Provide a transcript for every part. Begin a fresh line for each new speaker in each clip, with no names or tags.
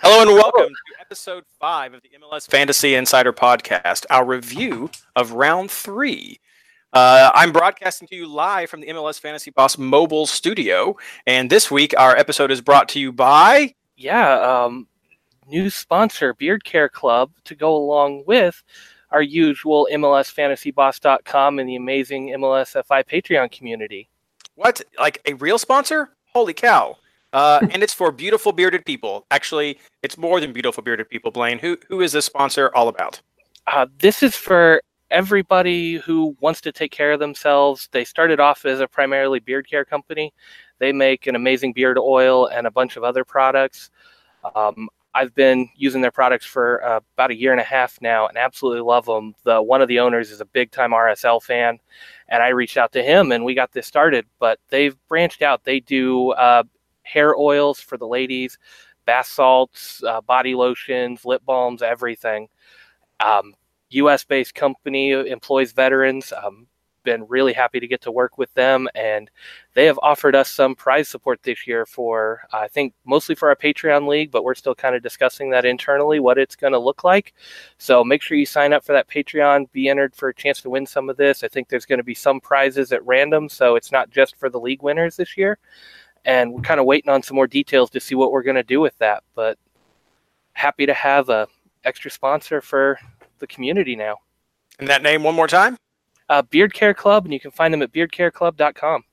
Hello and welcome to episode five of the MLS Fantasy Insider Podcast, our review of round three. Uh, I'm broadcasting to you live from the MLS Fantasy Boss mobile studio, and this week our episode is brought to you by.
Yeah, um, new sponsor, Beard Care Club, to go along with our usual MLSFantasyBoss.com and the amazing MLSFI Patreon community.
What? Like a real sponsor? Holy cow! Uh, and it's for beautiful bearded people. Actually, it's more than beautiful bearded people. Blaine, who who is this sponsor all about?
Uh, this is for everybody who wants to take care of themselves. They started off as a primarily beard care company. They make an amazing beard oil and a bunch of other products. Um, I've been using their products for uh, about a year and a half now, and absolutely love them. The one of the owners is a big time RSL fan, and I reached out to him, and we got this started. But they've branched out. They do uh, hair oils for the ladies, bath salts, uh, body lotions, lip balms, everything. Um, U.S. based company employs veterans. Um, been really happy to get to work with them, and they have offered us some prize support this year for I think mostly for our Patreon league, but we're still kind of discussing that internally what it's going to look like. So make sure you sign up for that Patreon, be entered for a chance to win some of this. I think there's going to be some prizes at random, so it's not just for the league winners this year and we're kind of waiting on some more details to see what we're going to do with that. But happy to have a extra sponsor for the community now.
And that name one more time?
Uh, Beard Care Club, and you can find them at beardcareclub.com.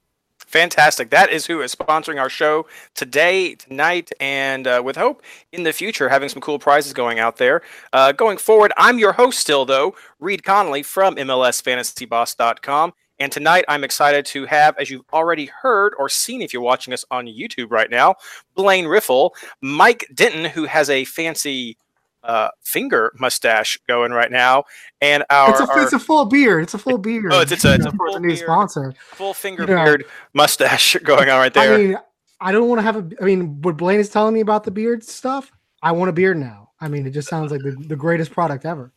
Fantastic. That is who is sponsoring our show today, tonight, and uh, with hope in the future, having some cool prizes going out there. Uh, going forward, I'm your host still, though, Reed Connolly from MLSFantasyBoss.com. And tonight, I'm excited to have, as you've already heard or seen if you're watching us on YouTube right now, Blaine Riffle, Mike Denton, who has a fancy uh, finger mustache going right now, and our
it's a,
our,
it's a full beard. It's a full beard.
Oh, it's, it's a, it's a full
new sponsor.
full finger
You know,
beard mustache going on right there.
I mean, I don't want to have a. I mean, what Blaine is telling me about the beard stuff, I want a beard now. I mean, it just sounds like the, the greatest product ever.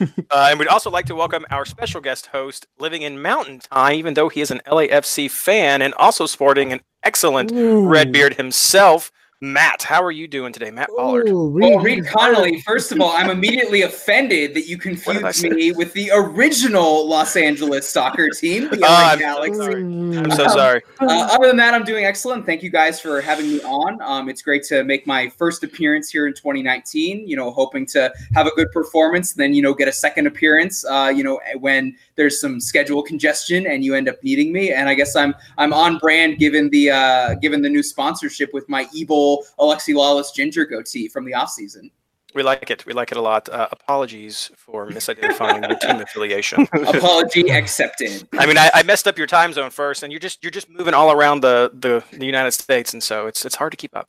Uh, and we'd also like to welcome our special guest host, living in Mountain Time, even though he is an LAFC fan and also sporting an excellent red beard himself. Matt, how are you doing today, Matt Pollard?
Ooh,
Well,
Reed-
Reed Connolly, first of all, I'm immediately offended that you confused me with the original Los Angeles soccer team, the LA
I'm-
Galaxy.
I'm so sorry.
Uh, other than that, I'm doing excellent. Thank you guys for having me on. Um, it's great to make my first appearance here in 2019. You know, hoping to have a good performance, then you know get a second appearance. Uh, you know, when there's some schedule congestion and you end up needing me. And I guess I'm I'm on brand given the uh, given the new sponsorship with my evil Alexi Lalas ginger goatee from the off season.
We like it. We like it a lot. Uh, apologies for misidentifying your team affiliation.
Apology accepted.
I mean, I, I messed up your time zone first, and you're just you're just moving all around the, the, the United States, and so it's it's hard to keep up.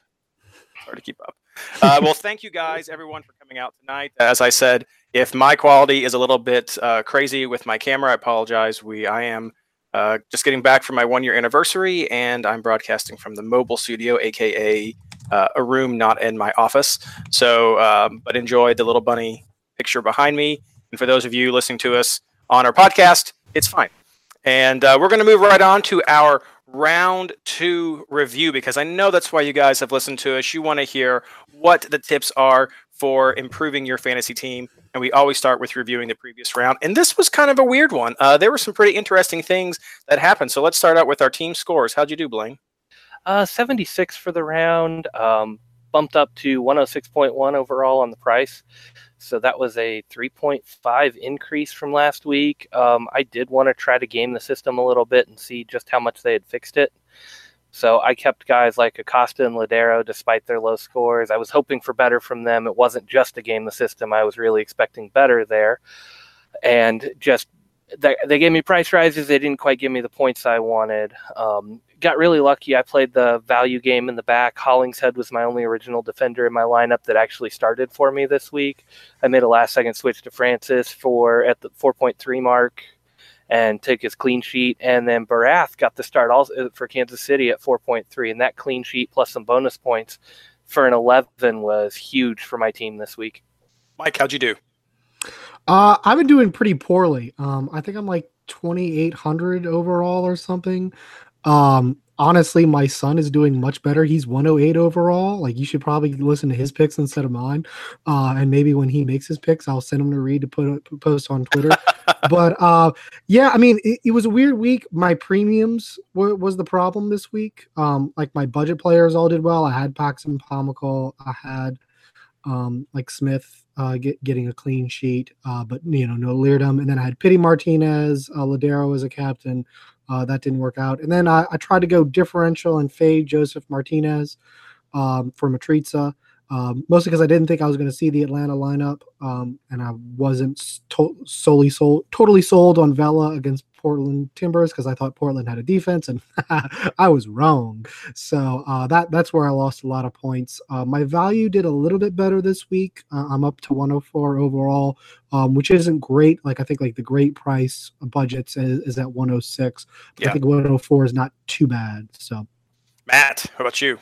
It's hard to keep up. Uh, well, thank you guys, everyone, for coming out tonight. As I said, if my quality is a little bit uh, crazy with my camera, I apologize. We I am uh, just getting back from my one year anniversary, and I'm broadcasting from the mobile studio, aka uh, a room not in my office. So, um, but enjoy the little bunny picture behind me. And for those of you listening to us on our podcast, it's fine. And uh, we're going to move right on to our round two review because I know that's why you guys have listened to us. You want to hear what the tips are for improving your fantasy team. And we always start with reviewing the previous round. And this was kind of a weird one. Uh, there were some pretty interesting things that happened. So let's start out with our team scores. How'd you do, Blaine?
Uh, 76 for the round, um, bumped up to 106.1 overall on the price. So that was a 3.5 increase from last week. Um, I did want to try to game the system a little bit and see just how much they had fixed it. So I kept guys like Acosta and Lodeiro despite their low scores. I was hoping for better from them. It wasn't just a game the system. I was really expecting better there. And just they, they gave me price rises. They didn't quite give me the points I wanted. Um, got really lucky. I played the value game in the back. Hollingshead was my only original defender in my lineup that actually started for me this week. I made a last second switch to Francis for at the 4.3 mark and took his clean sheet. And then Barath got the start also for Kansas City at 4.3, and that clean sheet plus some bonus points for an 11 was huge for my team this week.
Mike, how'd you do?
Uh, I've been doing pretty poorly. Um, I think I'm like 2,800 overall or something. Um, honestly, my son is doing much better. He's 108 overall. Like you should probably listen to his picks instead of mine. Uh, and maybe when he makes his picks, I'll send him to read to put a post on Twitter. but uh, yeah, I mean, it, it, was a weird week. My premiums w- was the problem this week. Um, like my budget players all did well. I had Pax and Pomykal. I had um, like Smith uh, get, getting a clean sheet, uh, but you know, no Leerdam. And then I had Pity Martinez, uh, Lodeiro as a captain. Uh, that didn't work out. And then I, I, tried to go differential and fade Josef Martinez um, for Mitrita, um, mostly because I didn't think I was going to see the Atlanta lineup, um, and I wasn't to- solely sold, totally sold on Vela against Portland Timbers because I thought Portland had a defense, and I was wrong. So uh, that that's where I lost a lot of points. Uh, my value did a little bit better this week. Uh, I'm up to 104 overall, um, which isn't great. Like I think like the great price budgets is, is at 106. Yeah. I think 104 is not too bad. So,
Matt, how about you?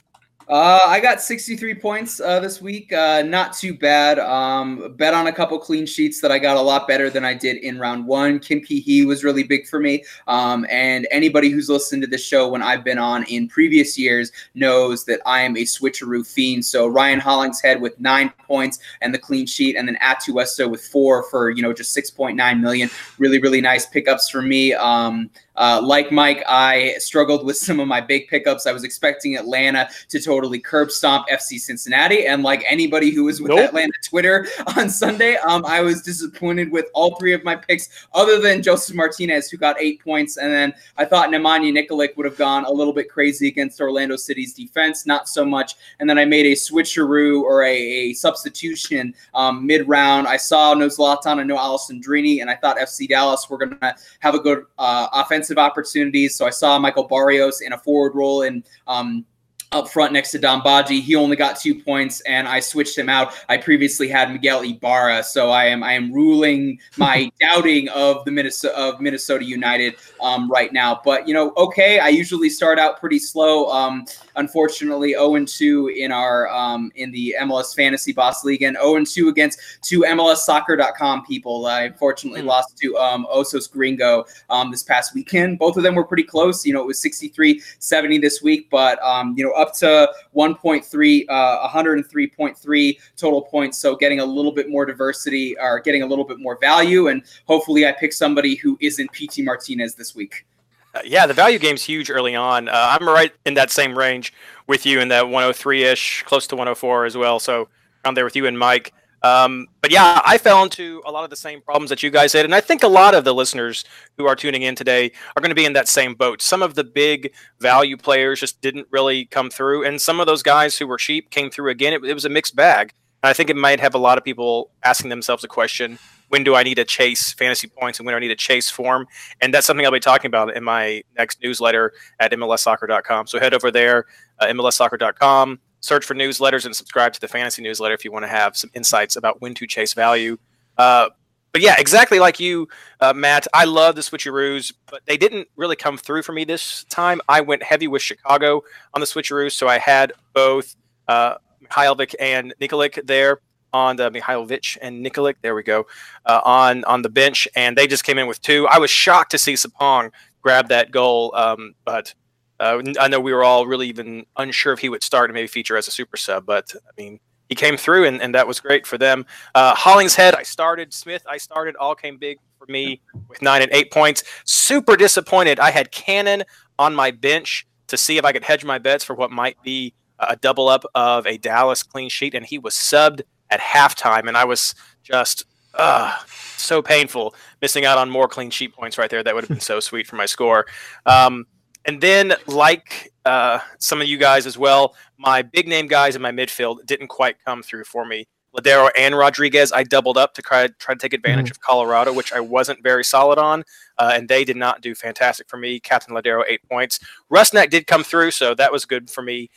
Uh, I got 63 points uh, this week. Uh, not too bad. Um, bet on a couple clean sheets that I got a lot better than I did in round one. Kim Ki was really big for me. Um, and anybody who's listened to this show when I've been on in previous years knows that I am a switcheroo fiend. So Ryan Hollingshead with nine points and the clean sheet, and then Atuesta with four for you know just 6.9 million. Really, really nice pickups for me. Um, uh, like Mike, I struggled with some of my big pickups. I was expecting Atlanta to totally curb stomp FC Cincinnati, and like anybody who was with nope. Atlanta Twitter on Sunday, um, I was disappointed with all three of my picks, other than Josef Martinez, who got eight points, and then I thought Nemanja Nikolic would have gone a little bit crazy against Orlando City's defense, not so much. And then I made a switcheroo or a, a substitution um, mid round. I saw no Zlatan and no Alessandrini, and I thought FC Dallas were going to have a good uh, offense offensive opportunities. So I saw Michael Barrios in a forward role in um, up front next to Dom Badji. He only got two points, and I switched him out. I previously had Miguel Ibarra, so I am I am ruling my doubting of the Minnesota of Minnesota United um, right now. But you know, okay, I usually start out pretty slow. Um, unfortunately, 0 2 in our um, in the MLS Fantasy Boss League, and 0 2 against two MLSsoccer.com people. I unfortunately mm. lost to um, Osos Gringo um, this past weekend. Both of them were pretty close. You know, it was 63 70 this week, but um, you know up to 1.3, uh, 103.3 total points. So getting a little bit more diversity or getting a little bit more value. And hopefully I pick somebody who isn't Pity Martinez this week.
Uh, yeah, the value game's huge early on. Uh, I'm right in that same range with you in that 103 ish, close to 104 as well. So I'm there with you and Mike. Um, but yeah, I fell into a lot of the same problems that you guys did, and I think a lot of the listeners who are tuning in today are going to be in that same boat. Some of the big value players just didn't really come through, and some of those guys who were cheap came through again. It, it was a mixed bag, and I think it might have a lot of people asking themselves a question: When do I need to chase fantasy points, and when do I need to chase form? And that's something I'll be talking about in my next newsletter at MLSsoccer.com. So head over there, uh, MLSsoccer.com search for newsletters and subscribe to the fantasy newsletter if you want to have some insights about when to chase value. Uh, but yeah, exactly like you, uh, Matt. I love the switcheroos, but they didn't really come through for me this time. I went heavy with Chicago on the switcheroos, so I had both uh, Mihailovic and Nikolic there on the Mihailovic and Nikolic. There we go uh, on on the bench, and they just came in with two. I was shocked to see Sapong grab that goal, um, but uh, I know we were all really even unsure if he would start and maybe feature as a super sub, but I mean, he came through and, and that was great for them. Uh, Hollingshead, I started. Smith, I started. All came big for me with nine and eight points. Super disappointed. I had Cannon on my bench to see if I could hedge my bets for what might be a double up of a Dallas clean sheet, and he was subbed at halftime, and I was just uh, so painful missing out on more clean sheet points right there. That would have been so sweet for my score. Um, and then, like uh, some of you guys as well, my big name guys in my midfield didn't quite come through for me. Lodeiro and Rodriguez, I doubled up to try, try to take advantage of Colorado, which I wasn't very solid on, uh, and they did not do fantastic for me. Captain Lodeiro, eight points. Rusnak did come through, so that was good for me.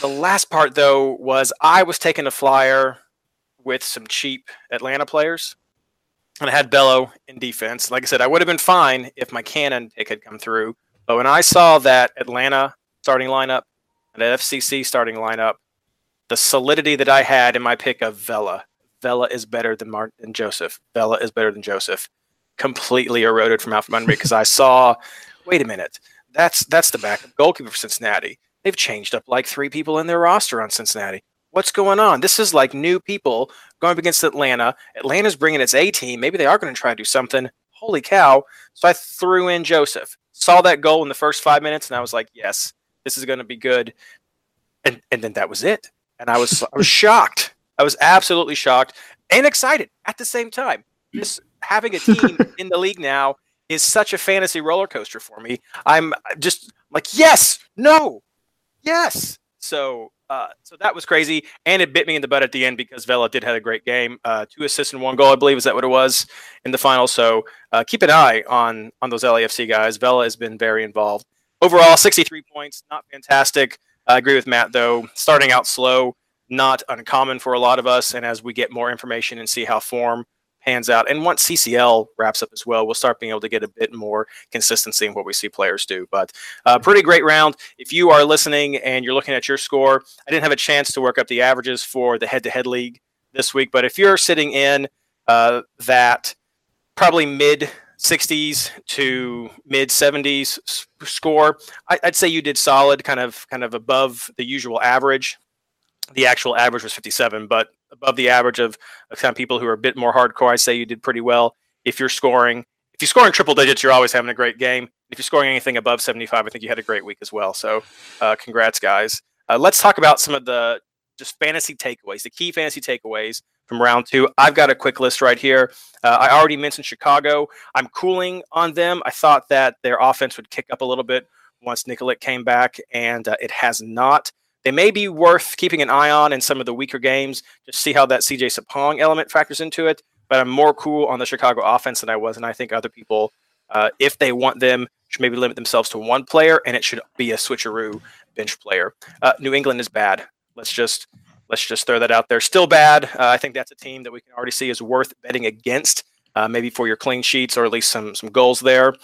The last part, though, was I was taking a flyer with some cheap Atlanta players, and I had Bello in defense. Like I said, I would have been fine if my Cannon pick had come through, but when I saw that Atlanta starting lineup and that FCC starting lineup, the solidity that I had in my pick of Vela, Vela is better than Martin Joseph. Vela is better than Joseph. Completely eroded from out from under me because I saw, wait a minute, that's that's the backup goalkeeper for Cincinnati. They've changed up like three people in their roster on Cincinnati. What's going on? This is like new people going up against Atlanta. Atlanta's bringing its A team. Maybe they are going to try to do something. Holy cow. So I threw in Joseph. Saw that goal in the first five minutes, and I was like, yes, this is going to be good. And, and then that was it. And I was, I was shocked. I was absolutely shocked and excited at the same time. Just having a team in the league now is such a fantasy roller coaster for me. I'm just like, yes, no, yes. So uh, so that was crazy, and it bit me in the butt at the end because Vela did have a great game, uh, two assists and one goal, I believe. Is that what it was in the final? So uh, keep an eye on on those LAFC guys. Vela has been very involved. Overall, 63 points, not fantastic. I agree with Matt though. Starting out slow, not uncommon for a lot of us, and as we get more information and see how form pans out. And once CCL wraps up as well, we'll start being able to get a bit more consistency in what we see players do. But uh, pretty great round. If you are listening and you're looking at your score, I didn't have a chance to work up the averages for the head-to-head league this week. But if you're sitting in uh, that probably mid 60s to mid 70s score, I, I'd say you did solid, kind of kind of above the usual average the actual average was 57, but above the average of, of kind of people who are a bit more hardcore, I say you did pretty well. If you're scoring, if you're scoring triple digits, you're always having a great game. If you're scoring anything above 75, I think you had a great week as well. So, uh, congrats, guys. Uh, let's talk about some of the just fantasy takeaways, the key fantasy takeaways from round two. I've got a quick list right here. Uh, I already mentioned Chicago. I'm cooling on them. I thought that their offense would kick up a little bit once Nikolic came back, and uh, it has not. They may be worth keeping an eye on in some of the weaker games, just see how that CJ Sapong element factors into it. But I'm more cool on the Chicago offense than I was, and I think other people, uh, if they want them, should maybe limit themselves to one player, and it should be a switcheroo bench player. Uh, New England is bad. Let's just let's just throw that out there. Still bad. Uh, I think that's a team that we can already see is worth betting against, uh, maybe for your clean sheets or at least some some goals there.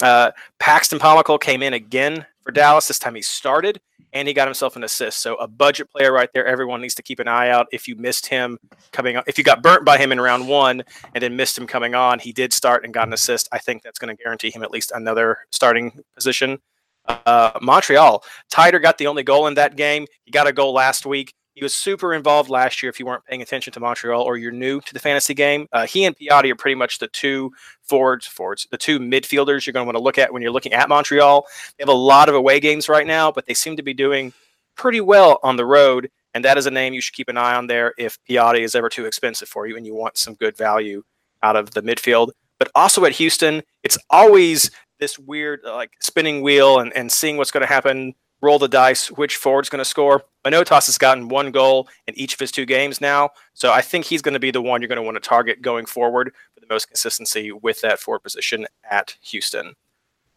Uh, Paxton Pomykal came in again for Dallas. This time he started and he got himself an assist. So a budget player right there. Everyone needs to keep an eye out. If you missed him coming on, if you got burnt by him in round one and then missed him coming on, he did start and got an assist. I think that's going to guarantee him at least another starting position. Uh, Montreal, Taider got the only goal in that game. He got a goal last week. He was super involved last year. If you weren't paying attention to Montreal or you're new to the fantasy game, uh, he and Piatti are pretty much the two forwards, forwards, the two midfielders you're going to want to look at when you're looking at Montreal. They have a lot of away games right now, but they seem to be doing pretty well on the road. And that is a name you should keep an eye on there if Piatti is ever too expensive for you and you want some good value out of the midfield. But also at Houston, it's always this weird like spinning wheel and, and seeing what's going to happen roll the dice which forward's going to score. Manotas has gotten one goal in each of his two games now, so I think he's going to be the one you're going to want to target going forward for the most consistency with that forward position at Houston.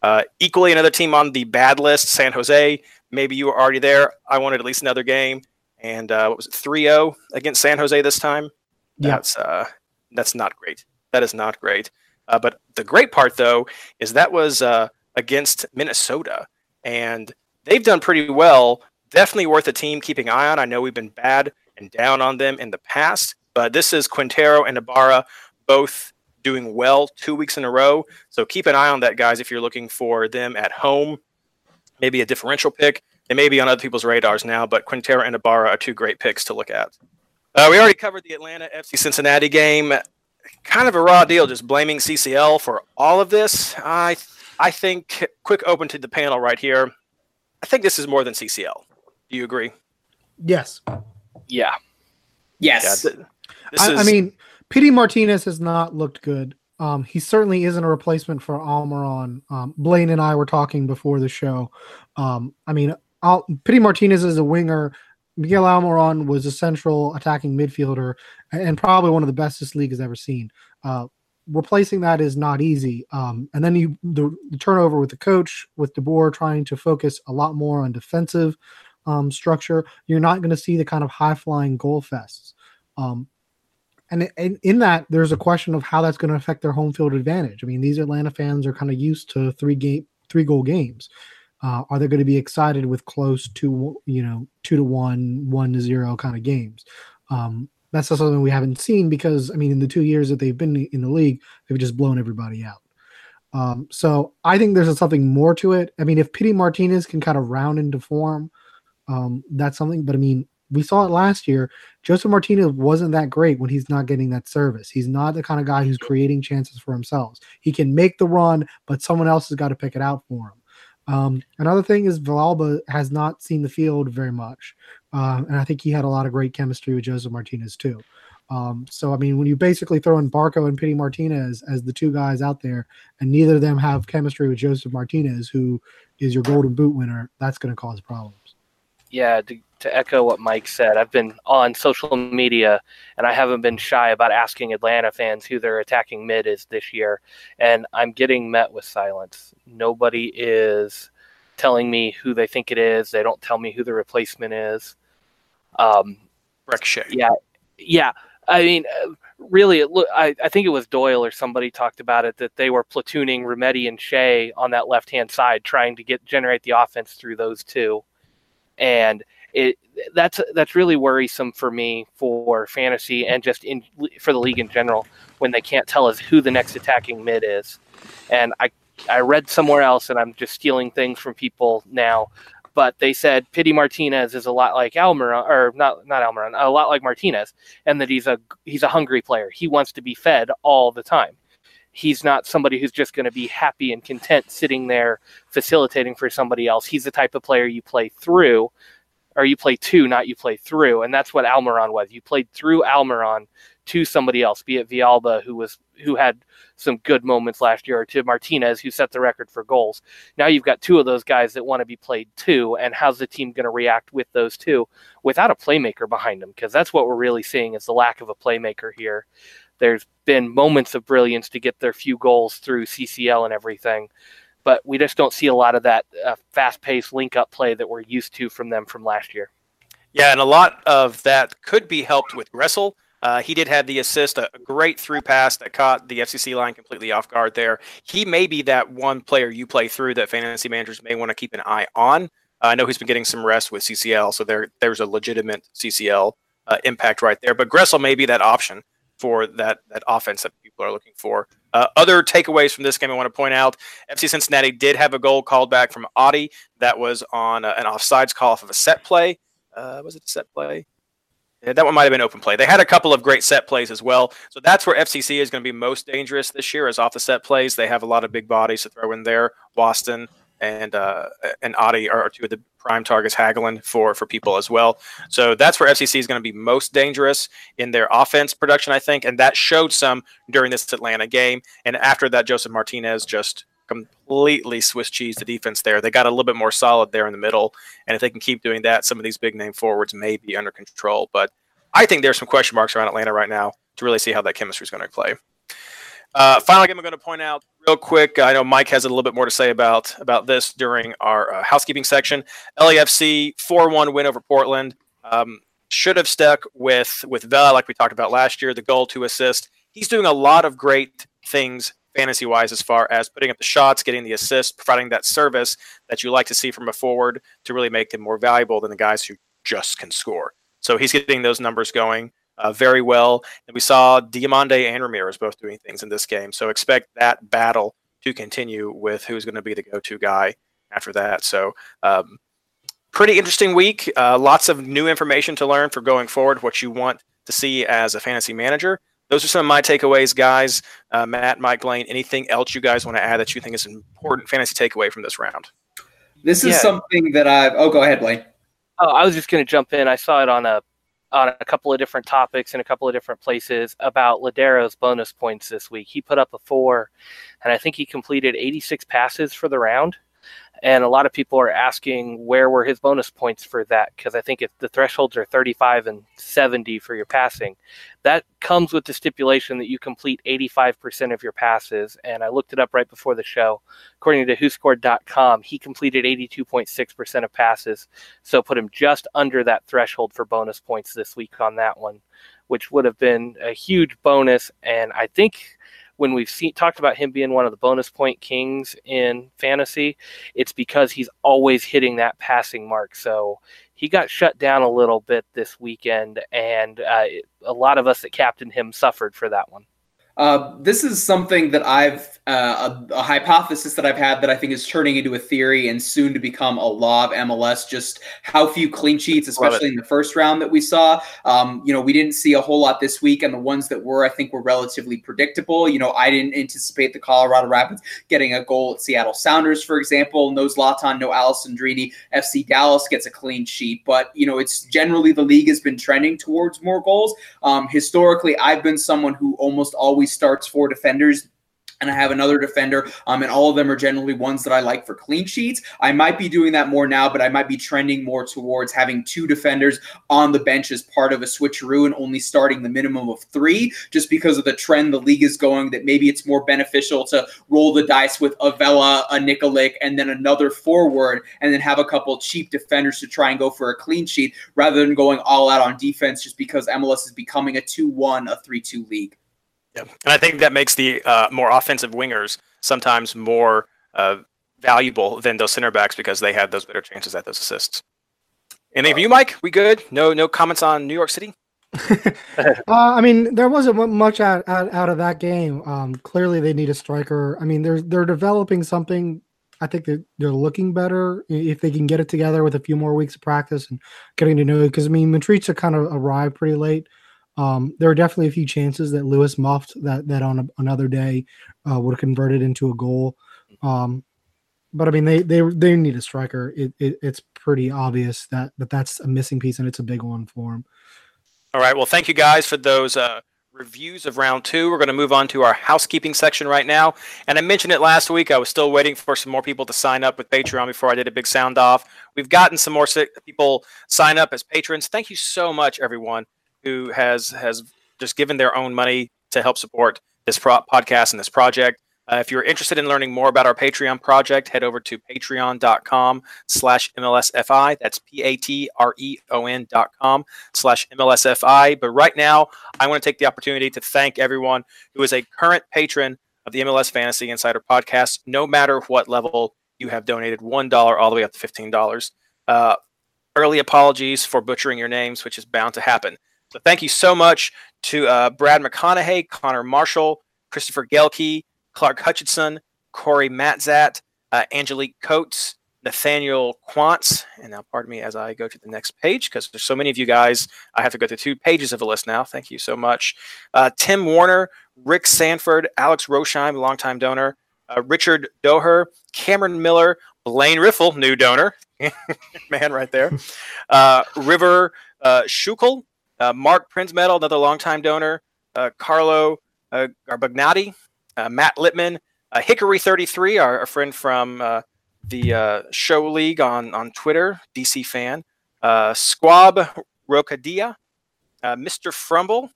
Uh, equally, another team on the bad list, San Jose. Maybe you were already there. I wanted at least another game, and uh, what was it, 3-0 against San Jose this time?
Yeah.
That's uh, that's not great. That is not great. Uh, but the great part, though, is that was uh, against Minnesota, and they've done pretty well. Definitely worth a team keeping eye on. I know we've been bad and down on them in the past, but this is Quintero and Ibarra both doing well two weeks in a row. So keep an eye on that, guys, if you're looking for them at home. Maybe a differential pick. They may be on other people's radars now, but Quintero and Ibarra are two great picks to look at. Uh, we already covered the Atlanta FC Cincinnati game. Kind of a raw deal, just blaming CCL for all of this. I I think quick open to the panel right here. I think this is more than CCL. Do you agree?
Yes.
Yeah.
Yes.
Yeah, th- this
I,
is,
I mean, Pity Martinez has not looked good. Um, he certainly isn't a replacement for Almiron. Um, Blaine and I were talking before the show. Um, I mean, Al- Pity Martinez is a winger. Miguel Almiron was a central attacking midfielder and probably one of the best this league has ever seen. Uh, replacing that is not easy. Um, and then you the, the, turnover with the coach, with DeBoer trying to focus a lot more on defensive um, structure, you're not going to see the kind of high flying goal fests. Um, and, in that, there's a question of how that's going to affect their home field advantage. I mean, these Atlanta fans are kind of used to three game, three goal games. Uh, are they going to be excited with close to you know two to one, one to zero kind of games? Um, that's something we haven't seen because I mean, in the two years that they've been in the league, they've just blown everybody out. Um, so I think there's something more to it. I mean, if Pity Martinez can kind of round into form, um, that's something. But I mean, we saw it last year. Josef Martinez wasn't that great when he's not getting that service. He's not the kind of guy who's creating chances for himself. He can make the run, but someone else has got to pick it out for him. Um, another thing is Villalba has not seen the field very much. Uh, and I think he had a lot of great chemistry with Josef Martinez too. Um, so I mean, when you basically throw in Barco and Pity Martinez as the two guys out there, and neither of them have chemistry with Josef Martinez, who is your Golden Boot winner, that's going to cause problems.
Yeah, to, to echo what Mike said, I've been on social media, and I haven't been shy about asking Atlanta fans who their attacking mid is this year, and I'm getting met with silence. Nobody is telling me who they think it is. They don't tell me who the replacement is. Um,
Brek Shea.
Yeah, yeah. I mean, uh, really, it look. I, I think it was Doyle or somebody talked about it that they were platooning Remedi and Shea on that left hand side, trying to get generate the offense through those two, and it that's that's really worrisome for me for fantasy and just in for the league in general when they can't tell us who the next attacking mid is, and I I read somewhere else, and I'm just stealing things from people now but they said Pity Martinez is a lot like Almiron, or not not Almiron, a lot like Martinez, and that he's a he's a hungry player. He wants to be fed all the time. He's not somebody who's just going to be happy and content sitting there facilitating for somebody else. He's the type of player you play through, or you play to, not you play through, and that's what Almiron was. You played through Almiron to somebody else, be it Villalba, who was who had some good moments last year, or to Martinez, who set the record for goals. Now you've got two of those guys that want to be played too, and how's the team going to react with those two without a playmaker behind them? Because that's what we're really seeing is the lack of a playmaker here. There's been moments of brilliance to get their few goals through CCL and everything, but we just don't see a lot of that uh, fast-paced link-up play that we're used to from them from last year.
Yeah, and a lot of that could be helped with Gressel uh, he did have the assist, a great through pass that caught the FCC line completely off guard there. He may be that one player you play through that fantasy managers may want to keep an eye on. Uh, I know he's been getting some rest with CCL, so there there's a legitimate CCL uh, impact right there. But Gressel may be that option for that that offense that people are looking for. Uh, other takeaways from this game I want to point out: FC Cincinnati did have a goal called back from Adi that was on uh, an offsides call off of a set play. Uh, was it a set play? That one might have been open play. They had a couple of great set plays as well. So that's where FCC is going to be most dangerous this year is off the set plays. They have a lot of big bodies to throw in there. Waston and uh, and Adi are two of the prime targets haggling for for people as well. So that's where FCC is going to be most dangerous in their offense production, I think, and that showed some during this Atlanta game. And after that, Josef Martinez just completely Swiss cheese the defense there. They got a little bit more solid there in the middle, and if they can keep doing that, some of these big name forwards may be under control. But I think there's some question marks around Atlanta right now to really see how that chemistry is going to play. Uh, final game I'm going to point out real quick. I know Mike has a little bit more to say about about this during our uh, housekeeping section. LAFC 4-1 win over Portland. Um, should have stuck with with Vela like we talked about last year. The goal to assist. He's doing a lot of great things fantasy wise as far as putting up the shots, getting the assists, providing that service that you like to see from a forward to really make them more valuable than the guys who just can score. So he's getting those numbers going uh, very well. And we saw Diomande and Ramirez both doing things in this game. So expect that battle to continue with who's going to be the go-to guy after that. So um, pretty interesting week. Uh, lots of new information to learn for going forward. What you want to see as a fantasy manager those are some of my takeaways, guys. Uh, Matt, Mike, Lane, anything else you guys want to add that you think is an important fantasy takeaway from this round?
This is yeah. something that I've. Oh, go ahead, Blaine.
Oh, I was just going to jump in. I saw it on a on a couple of different topics in a couple of different places about Lodeiro's bonus points this week. He put up a four, and I think he completed 86 passes for the round. And a lot of people are asking where were his bonus points for that because I think if the thresholds are 35 and 70 for your passing, that comes with the stipulation that you complete 85% of your passes. And I looked it up right before the show. According to WhoScored.com, he completed 82.6% of passes, so put him just under that threshold for bonus points this week on that one, which would have been a huge bonus. And I think when we've seen, talked about him being one of the bonus point kings in fantasy, it's because he's always hitting that passing mark. So he got shut down a little bit this weekend, and uh, a lot of us that captained him suffered for that one.
Uh, this is something that I've uh, a, a, hypothesis that I've had that I think is turning into a theory and soon to become a law of MLS. Just how few clean sheets, especially in the first round that we saw. Um, you know, we didn't see a whole lot this week, and the ones that were, I think, were relatively predictable. You know, I didn't anticipate the Colorado Rapids getting a goal at Seattle Sounders, for example. No Zlatan, no Alessandrini. FC Dallas gets a clean sheet, but you know, it's generally the league has been trending towards more goals. Um, historically, I've been someone who almost always always starts four defenders and I have another defender, um, and all of them are generally ones that I like for clean sheets. I might be doing that more now, but I might be trending more towards having two defenders on the bench as part of a switcheroo and only starting the minimum of three, just because of the trend the league is going. That maybe it's more beneficial to roll the dice with a Vela, a Nikolic, and then another forward, and then have a couple cheap defenders to try and go for a clean sheet rather than going all out on defense, just because MLS is becoming a two-one, a three-two league.
Yeah, and I think that makes the uh, more offensive wingers sometimes more uh, valuable than those center backs because they have those better chances at those assists. Anything for you, Mike? We good? No, no comments on New York City.
uh, I mean, there wasn't much out, out, out of that game. Um, clearly, they need a striker. I mean, they're they're developing something. I think they're, they're looking better if they can get it together with a few more weeks of practice and getting to know it. Because I mean, Mitrita kind of arrived pretty late. Um, there are definitely a few chances that Lewis muffed that that on a, another day uh, would have converted into a goal. Um, but I mean, they they they need a striker. It, it, it's pretty obvious that that that's a missing piece, and it's a big one for him.
All right. Well, thank you guys for those uh, reviews of round two. We're going to move on to our housekeeping section right now. And I mentioned it last week. I was still waiting for some more people to sign up with Patreon before I did a big sound off. We've gotten some more people sign up as patrons. Thank you so much, everyone who has has just given their own money to help support this pro- podcast and this project. Uh, if you're interested in learning more about our Patreon project, head over to patreon.com slash MLSFI. That's P-A-T-R-E-O-N dot com slash MLSFI. But right now, I want to take the opportunity to thank everyone who is a current patron of the MLS Fantasy Insider podcast, no matter what level you have donated, $1 all the way up to $15. Uh, early apologies for butchering your names, which is bound to happen. So thank you so much to uh, Brad McConaughey, Connor Marshall, Christopher Gelke, Clark Hutchinson, Corey Matzat, uh, Angelique Coates, Nathaniel Quantz, and now pardon me as I go to the next page because there's so many of you guys. I have to go to two pages of a list now. Thank you so much. Uh, Tim Warner, Rick Sanford, Alex Rosheim, longtime donor, uh, Richard Doher, Cameron Miller, Blaine Riffle, new donor, man right there, uh, River uh, uh, Mark Prince Metal, another longtime donor. Uh, Carlo uh, Garbagnati, uh, Matt Littman, uh, Hickory33, our, our, friend from the Show League on, on Twitter, DC fan. Squab Rocadia, Mr. Frumble,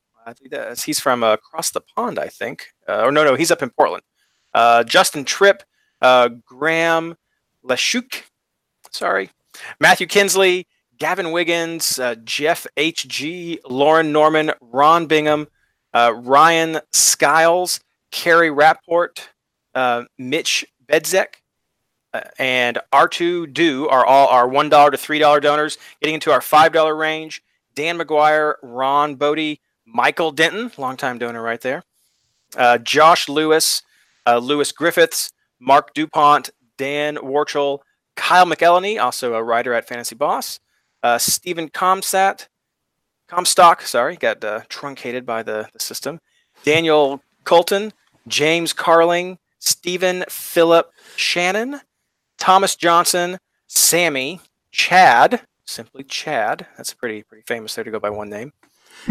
he's from across the pond, I think. or no, no, he's up in Portland. Justin Tripp, Graham Leshuk, sorry. Matthew Kinsley, Gavin Wiggins, uh, Jeff H.G., Lauren Norman, Ron Bingham, uh, Ryan Skiles, Kerry Rapport, uh, Mitch Bedzek, uh, and R2 Do are all our $1 to $3 donors. Getting into our $5 range, Dan McGuire, Ron Bodie, Michael Denton, longtime donor right there, uh, Josh Lewis, uh, Lewis Griffiths, Mark DuPont, Dan Warchel, Kyle McElhenney, also a writer at Fantasy Boss, uh, Stephen Comsat, Comstock, sorry, got uh, truncated by the, the system. Daniel Colton, James Carling, Stephen Philip Shannon, Thomas Johnson, Sammy, Chad, simply Chad. That's pretty pretty famous there to go by one name.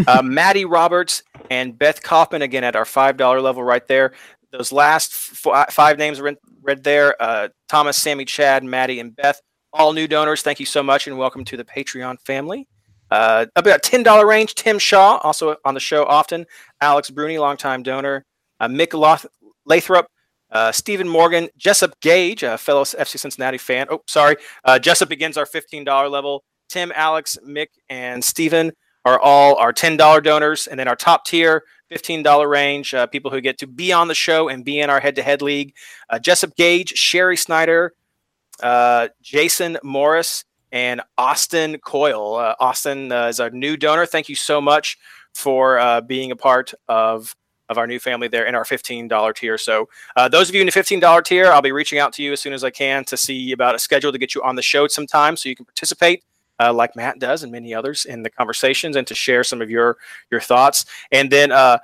Uh, Maddie Roberts and Beth Kaufman again at our five dollar level right there. those last f- five names read, read there uh, Thomas, Sammy, Chad, Maddie, and Beth, all new donors. Thank you so much and welcome to the Patreon family. Uh, about $10 range, Tim Shaw, also on the show often, Alex Bruni, longtime donor, uh, Mick Loth- Lathrop, uh, Stephen Morgan, Jessup Gage, a fellow FC Cincinnati fan. Oh, sorry. Uh, Jessup begins our $15 level. Tim, Alex, Mick, and Stephen are all our $10 donors. And then our top tier, $15 range, uh, people who get to be on the show and be in our head to head league. Uh, Jessup Gage, Sherry Snyder, uh, Jason Morris, and Austin Coyle. Uh, Austin uh, is our new donor. Thank you so much for uh, being a part of of our new family there in our $15 tier. So, uh, those of you in the $15 tier, I'll be reaching out to you as soon as I can to see about a schedule to get you on the show sometime so you can participate. Uh, like Matt does and many others in the conversations, and to share some of your your thoughts. And then, uh,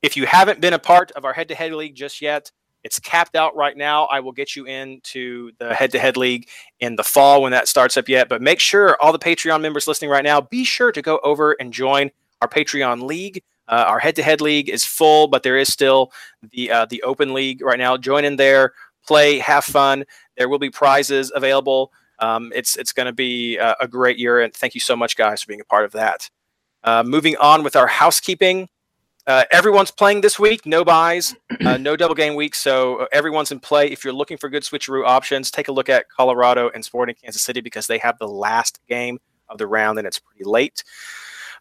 if you haven't been a part of our head-to-head league just yet, it's capped out right now. I will get you into the head-to-head league in the fall when that starts up yet. But make sure all the Patreon members listening right now, be sure to go over and join our Patreon league. Uh, our head-to-head league is full, but there is still the uh, the open league right now. Join in there, play, have fun. There will be prizes available. Um, it's it's going to be a, a, great year, and thank you so much, guys, for being a part of that. Uh, moving on with our housekeeping. Uh, everyone's playing this week. No buys, uh, no double game week. So uh, everyone's in play. If you're looking for good switcheroo options, take a look at Colorado and Sporting Kansas City because they have the last game of the round and it's pretty late.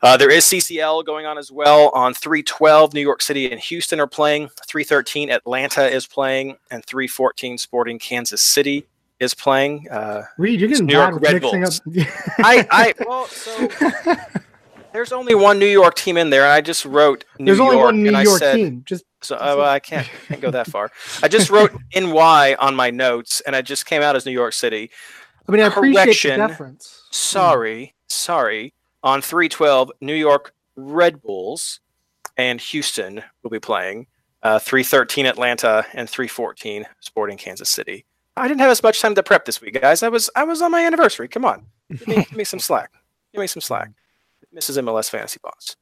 Uh, there is CCL going on as well on 312. New York City and Houston are playing. 313 Atlanta is playing, and 314 Sporting Kansas City is playing. Uh,
Reed, you're getting New York Red Bulls.
I, I, well, so there's only one New York team in there, and I just wrote New
There's
York,
only one New York
said,
team. Just
so uh, well, I can't can't go that far. I just wrote NY on my notes, and I just came out as New York City.
I mean, I appreciate the deference.
Sorry, sorry. On 312, New York Red Bulls and Houston will be playing. Uh, 313 Atlanta and 314 Sporting Kansas City. I didn't have as much time to prep this week, guys. I was I was on my anniversary. Come on, give me, give me some slack. Give me some slack, Mrs. MLS Fantasy Boss.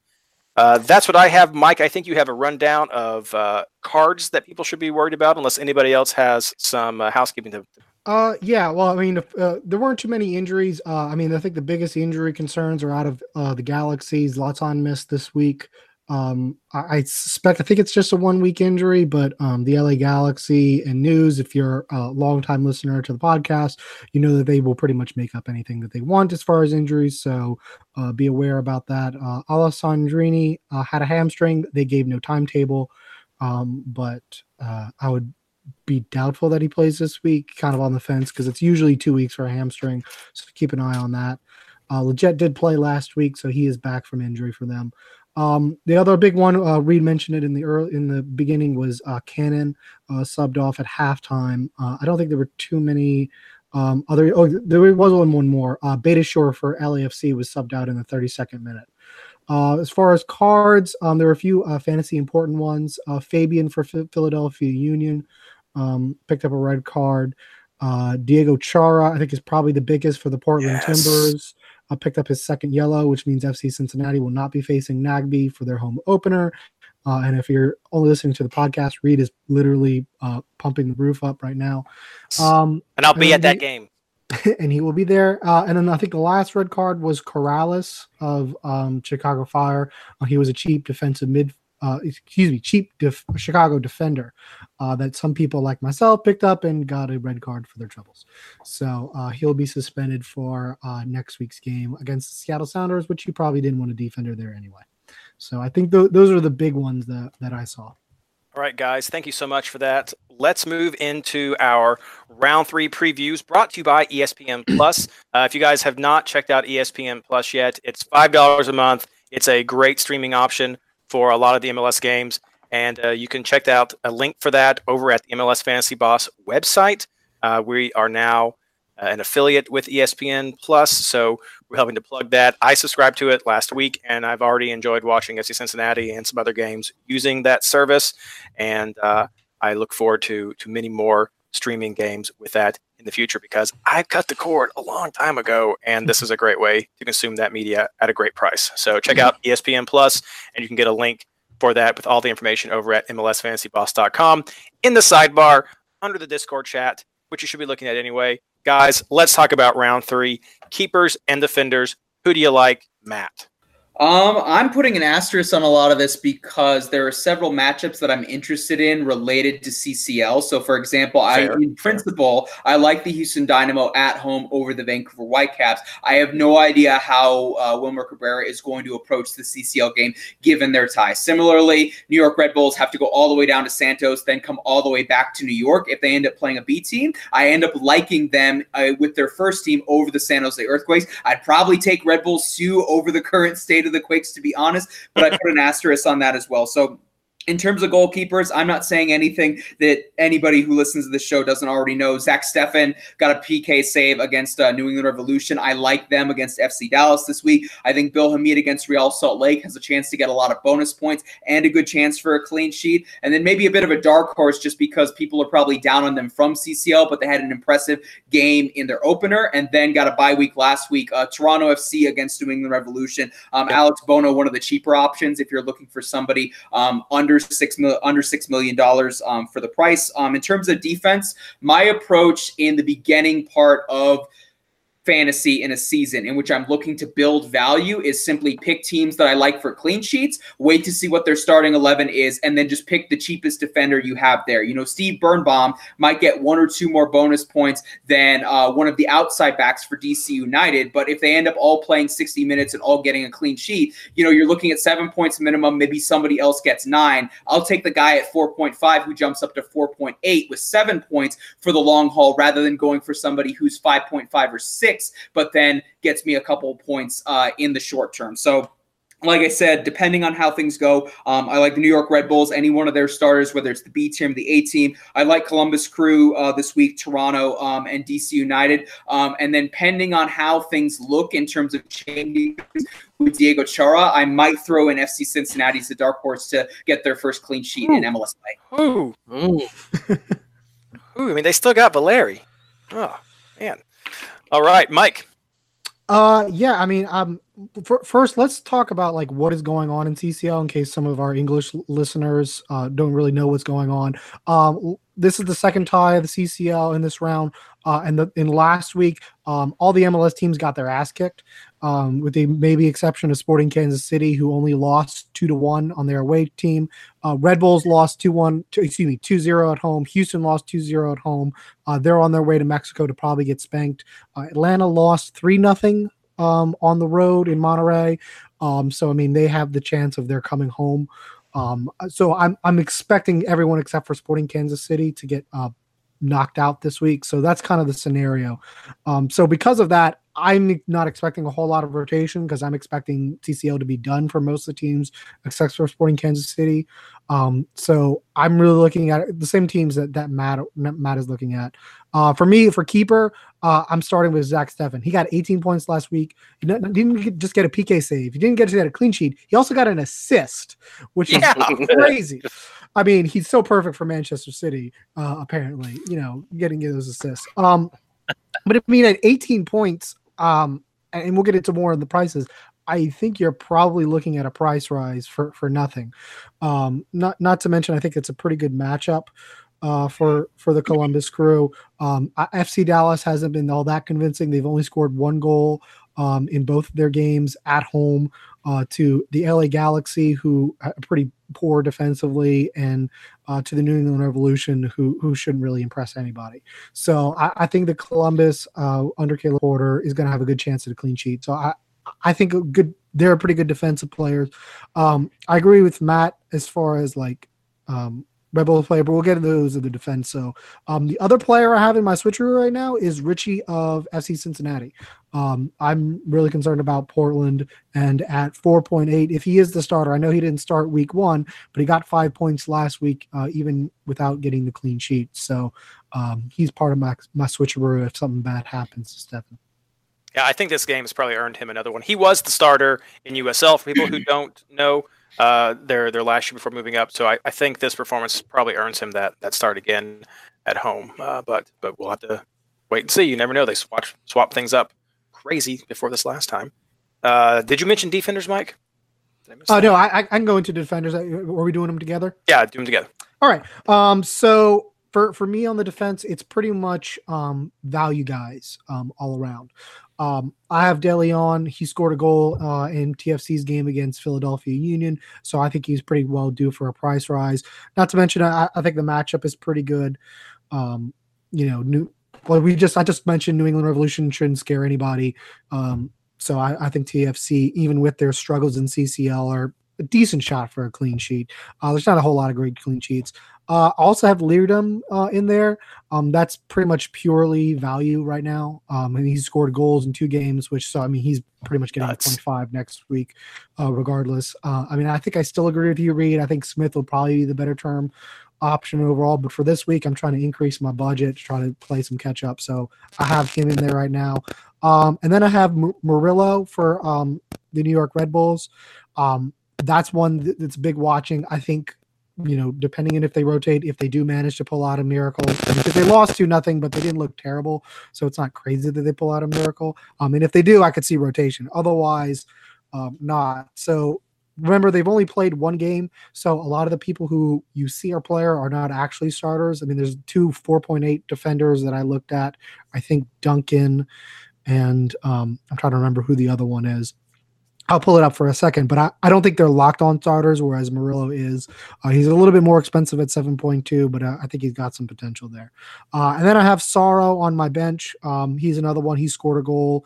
Uh, that's what I have, Mike. I think you have a rundown of uh, cards that people should be worried about, unless anybody else has some uh, housekeeping to.
Uh, yeah. Well, I mean, uh, there weren't too many injuries. Uh, I mean, I think the biggest injury concerns are out of uh, the Galaxies. Lots on missed this week. Um, I, I suspect, I think it's just a one week injury, but um, the LA Galaxy and News, if you're a longtime listener to the podcast, you know that they will pretty much make up anything that they want as far as injuries. So uh, be aware about that. Uh, Alessandrini uh, had a hamstring. They gave no timetable, um, but uh, I would be doubtful that he plays this week, kind of on the fence, because it's usually two weeks for a hamstring. So keep an eye on that. Uh, Lletget did play last week, so he is back from injury for them. Um, the other big one, uh, Reed mentioned it in the early in the beginning, was uh, Cannon uh, subbed off at halftime. Uh, I don't think there were too many um, other. Oh, there was one, one more. Uh, Beitashour for LAFC was subbed out in the 32nd minute. Uh, as far as cards, um, there were a few uh, fantasy important ones. Uh, Fabian for F- Philadelphia Union um, picked up a red card. Uh, Diego Chara, I think, is probably the biggest for the Portland
Yes.
Timbers. Uh, picked up his second yellow, which means FC Cincinnati will not be facing Nagby for their home opener. Uh, and if you're only listening to the podcast, Reed is literally uh, pumping the roof up right now. Um,
And I'll be
and
at that game.
and he will be there. Uh, and then I think the last red card was Corrales of um, Chicago Fire. Uh, he was a cheap defensive mid, uh, excuse me, cheap def- Chicago defender uh, that some people like myself picked up and got a red card for their troubles. So uh, he'll be suspended for uh, next week's game against the Seattle Sounders, which you probably didn't want a defender there anyway. So I think th- those are the big ones that, that I saw.
All right, guys, thank you so much for that. Let's move into our round three previews brought to you by ESPN Plus. Uh, if you guys have not checked out ESPN Plus yet, it's $5 a month. It's a great streaming option for a lot of the MLS games. And uh, you can check out a link for that over at the MLS Fantasy Boss website. Uh, we are now uh, an affiliate with ESPN Plus, so we're helping to plug that. I subscribed to it last week, and I've already enjoyed watching FC Cincinnati and some other games using that service. And uh, I look forward to to many more streaming games with that in the future because I cut the cord a long time ago, and this is a great way to consume that media at a great price. So check out ESPN Plus, and you can get a link for that with all the information over at MLSFantasyBoss.com in the sidebar under the Discord chat, which you should be looking at anyway. Guys, let's talk about round three keepers and defenders. Who do you like, Matt?
Um, I'm putting an asterisk on a lot of this because there are several matchups that I'm interested in related to CCL. So, for example, I in principle I like the Houston Dynamo at home over the Vancouver Whitecaps. I have no idea how uh, Wilmer Cabrera is going to approach the CCL game given their tie. Similarly, New York Red Bulls have to go all the way down to Santos, then come all the way back to New York. If they end up playing a B team, I end up liking them uh, with their first team over the San Jose Earthquakes. I'd probably take Red Bull Sioux over the current state the Quakes, to be honest, but I put an asterisk on that as well. So in terms of goalkeepers, I'm not saying anything that anybody who listens to the show doesn't already know. Zach Steffen got a PK save against uh, New England Revolution. I like them against FC Dallas this week. I think Bill Hamid against Real Salt Lake has a chance to get a lot of bonus points and a good chance for a clean sheet. And then maybe a bit of a dark horse just because people are probably down on them from CCL, but they had an impressive game in their opener and then got a bye week last week. Uh, Toronto FC against New England Revolution. Um, Alex Bono, one of the cheaper options if you're looking for somebody um, under six mil, under six million dollars um, for the price. Um, in terms of defense, my approach in the beginning part of fantasy in a season in which I'm looking to build value is simply pick teams that I like for clean sheets, wait to see what their starting 11 is, and then just pick the cheapest defender you have there. You know, Steve Birnbaum might get one or two more bonus points than uh, one of the outside backs for DC United, but if they end up all playing 60 minutes and all getting a clean sheet, you know, you're looking at seven points minimum, maybe somebody else gets nine. I'll take the guy at 4.5 who jumps up to 4.8 with seven points for the long haul rather than going for somebody who's 5.5 or 6 but then gets me a couple of points uh, in the short term. So like I said, depending on how things go, um, I like the New York Red Bulls, any one of their starters, whether it's the B team, the A team. I like Columbus Crew uh, this week, Toronto, um, and DC United. Um, and then, pending on how things look in terms of changing with Diego Chara, I might throw in FC Cincinnati as a dark horse to get their first clean sheet in MLS play.
Ooh,
Mm.
ooh. I mean, they still got Valeri. Oh man. All right, Mike.
Uh, yeah. I mean, um, f- first let's talk about like what is going on in CCL in case some of our English listeners uh, don't really know what's going on. Um, this is the second tie of the CCL in this round. Uh, and the, in last week, um, all the MLS teams got their ass kicked, um, with the maybe exception of Sporting Kansas City, who only lost two to one on their away team. Uh, Red Bulls lost 2 1, excuse me, 2 0 at home. Houston lost 2 0 at home. Uh, they're on their way to Mexico to probably get spanked. Uh, Atlanta lost 3 0 um, on the road in Monterrey. Um, so, I mean, they have the chance of their coming home. Um, so I'm, I'm expecting everyone except for Sporting Kansas City to get uh, knocked out this week. So that's kind of the scenario. Um, so because of that, I'm not expecting a whole lot of rotation because I'm expecting CCL to be done for most of the teams except for Sporting Kansas City. Um, so I'm really looking at the same teams that that Matt Matt is looking at. Uh, for me, for keeper, uh, I'm starting with Zach Steffen. He got 18 points last week. He didn't just get a PK save. He didn't get to get a clean sheet. He also got an assist, which is crazy. I mean, he's so perfect for Manchester City. Uh, apparently, you know, getting those assists. Um, but I mean, at 18 points, um, and we'll get into more of the prices. I think you're probably looking at a price rise for for nothing. Um, not not to mention, I think it's a pretty good matchup uh, for for the Columbus Crew. Um, FC Dallas hasn't been all that convincing. They've only scored one goal um, in both their games at home uh, to the LA Galaxy, who are pretty poor defensively, and uh, to the New England Revolution, who who shouldn't really impress anybody. So I, I think the Columbus uh, under Caleb Porter is going to have a good chance at a clean sheet. So I I think good they're pretty good defensive players. Um, I agree with Matt as far as like um, Red Bull player, but we'll get into those of the defense. So um, the other player I have in my switcheroo right now is Richey of FC Cincinnati. Um, I'm really concerned about Portland and at 4.8, if he is the starter, I know he didn't start week one, but he got five points last week, uh, even without getting the clean sheet. So um, he's part of my, my switcheroo if something bad happens to Steffen.
Yeah, I think this game has probably earned him another one. He was the starter in USL. For people who don't know, uh, their their last year before moving up. So I, I think this performance probably earns him that that start again at home. Uh, but but we'll have to wait and see. You never know. They swap swap things up crazy before this last time. Uh, did you mention defenders, Mike? Did I miss
Oh no, I, I can go into defenders. Are we doing them together?
Yeah, do them together.
All right. Um, so for for me on the defense, it's pretty much um value guys um all around. Um, I have DeLeon. He scored a goal uh, in TFC's game against Philadelphia Union, so I think he's pretty well due for a price rise. Not to mention, I, I think the matchup is pretty good. Um, you know, new. Well, we just I just mentioned New England Revolution shouldn't scare anybody. Um, so I, I think TFC, even with their struggles in CCL, are a decent shot for a clean sheet. Uh, there's not a whole lot of great clean sheets. Uh, also have Leerdam uh, in there. Um, that's pretty much purely value right now. Um, and he scored goals in two games, which so I mean he's pretty much getting
Nuts.
0.5 next week, uh, regardless. Uh, I mean I think I still agree with you, Reed. I think Smith will probably be the better term option overall. But for this week, I'm trying to increase my budget to try to play some catch up. So I have him in there right now. Um, and then I have Mur- Murillo for um, the New York Red Bulls. Um, that's one that's big watching. I think you know, depending on if they rotate, if they do manage to pull out a miracle, because they lost to nothing, but they didn't look terrible, so it's not crazy that they pull out a miracle. Um, and if they do, I could see rotation. Otherwise, um, not. So remember, they've only played one game, so a lot of the people who you see are player are not actually starters. I mean, there's two 4.8 defenders that I looked at. I think Duncan and um, I'm trying to remember who the other one is. I'll pull it up for a second, but I, I don't think they're locked on starters, whereas Murillo is. Uh, he's a little bit more expensive at 7.2, but uh, I think he's got some potential there. Uh, and then I have Sauro on my bench. Um, he's another one. He scored a goal.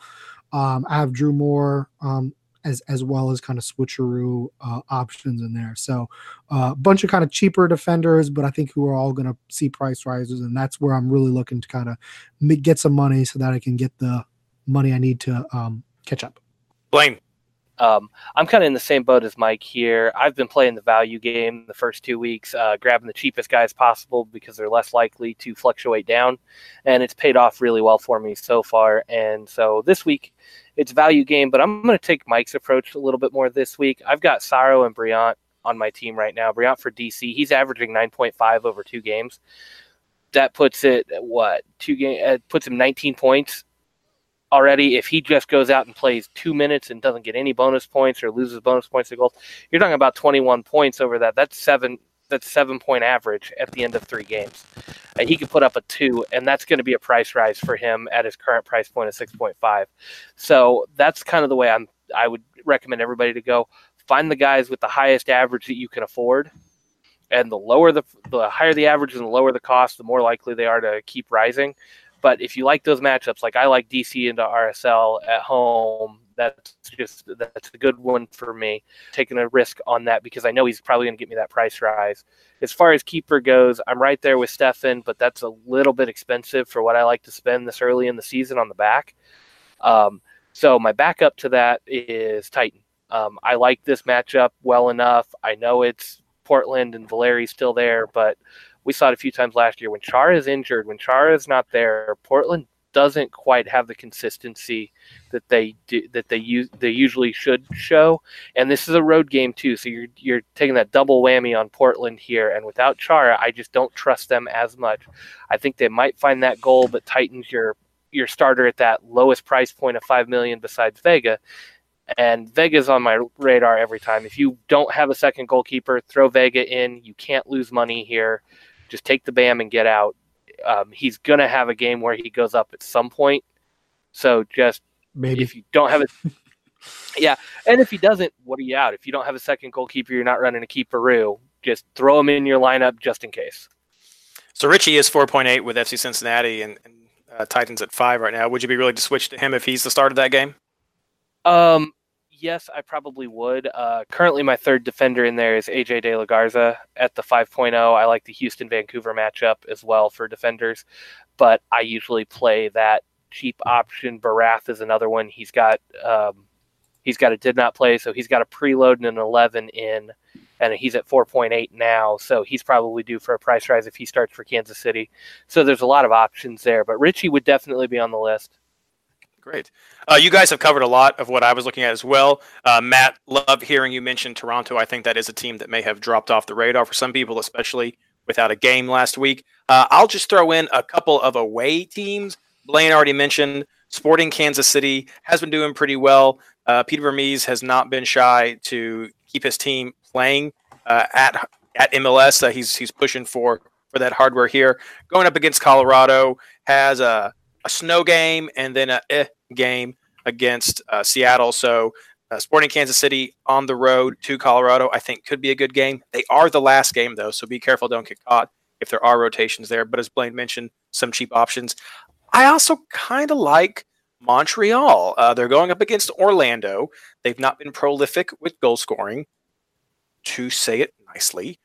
Um, I have Drew Moor um, as as well as kind of switcheroo uh, options in there. So a uh, bunch of kind of cheaper defenders, but I think who are all going to see price rises, and that's where I'm really looking to kind of get some money so that I can get the money I need to um, catch up.
Blaine.
Um, I'm kind of in the same boat as Mike here. I've been playing the value game the first two weeks, uh, grabbing the cheapest guys possible because they're less likely to fluctuate down, and it's paid off really well for me so far. And so this week, it's value game, but I'm going to take Mike's approach a little bit more this week. I've got Sauro and Brillant on my team right now. Brillant for DC, he's averaging 9.5 over two games. That puts it what two game? Uh, puts him 19 points already. If he just goes out and plays two minutes and doesn't get any bonus points or loses bonus points to goals, you're talking about 21 points over that. That's seven. That's seven point average at the end of three games. And he could put up a two, and that's going to be a price rise for him at his current price point of 6.5. So that's kind of the way I'm. I would recommend everybody to go find the guys with the highest average that you can afford. And the lower the the higher the average and the lower the cost, the more likely they are to keep rising. But if you like those matchups, like I like DC into RSL at home, that's just that's a good one for me. Taking a risk on that because I know he's probably going to get me that price rise. As far as keeper goes, I'm right there with Steffen, but that's a little bit expensive for what I like to spend this early in the season on the back. Um, so my backup to that is Tyton. Um, I like this matchup well enough. I know it's Portland and Valeri's still there, but we saw it a few times last year when Chara is injured, when Chara is not there, Portland doesn't quite have the consistency that they do, that they use they usually should show. And this is a road game too, so you're you're taking that double whammy on Portland here. And without Chara, I just don't trust them as much. I think they might find that goal, but Tyton's your your starter at that lowest price point of five million besides Vega. And Vega's on my radar every time. If you don't have a second goalkeeper, throw Vega in. You can't lose money here. Just take the BAM and get out. Um, he's gonna have a game where he goes up at some point. So just
Maybe
if you don't have it, yeah. And if he doesn't, what are you out? If you don't have a second goalkeeper, you're not running a keeperoo. Just throw him in your lineup just in case.
So Richey is 4.8 with FC Cincinnati and, and uh, Tyton's at five right now. Would you be willing to switch to him if he's the start of that game?
Um, yes, I probably would. Uh, currently, my third defender in there is AJ De La Garza at the 5.0. I like the Houston Vancouver matchup as well for defenders, but I usually play that cheap option. Barath is another one. He's got um, he's got a did not play, so he's got a preload and an 11 in, and he's at 4.8 now. So he's probably due for a price rise if he starts for Kansas City. So there's a lot of options there, but Richey would definitely be on the list.
Great. Uh, you guys have covered a lot of what I was looking at as well. Uh, Matt, love hearing you mention Toronto. I think that is a team that may have dropped off the radar for some people, especially without a game last week. Uh, I'll just throw in a couple of away teams. Blaine already mentioned Sporting Kansas City has been doing pretty well. uh, Peter Vermes has not been shy to keep his team playing uh, at at MLS. Uh, he's he's pushing for for that hardware here. Going up against Colorado has a, a snow game and then a eh game against uh, Seattle. So uh, Sporting Kansas City on the road to Colorado, I think could be a good game. They are the last game though, so be careful, don't get caught if there are rotations there. But as Blaine mentioned, some cheap options. I also kind of like Montreal. Uh, they're going up against Orlando. They've not been prolific with goal scoring, to say it nicely,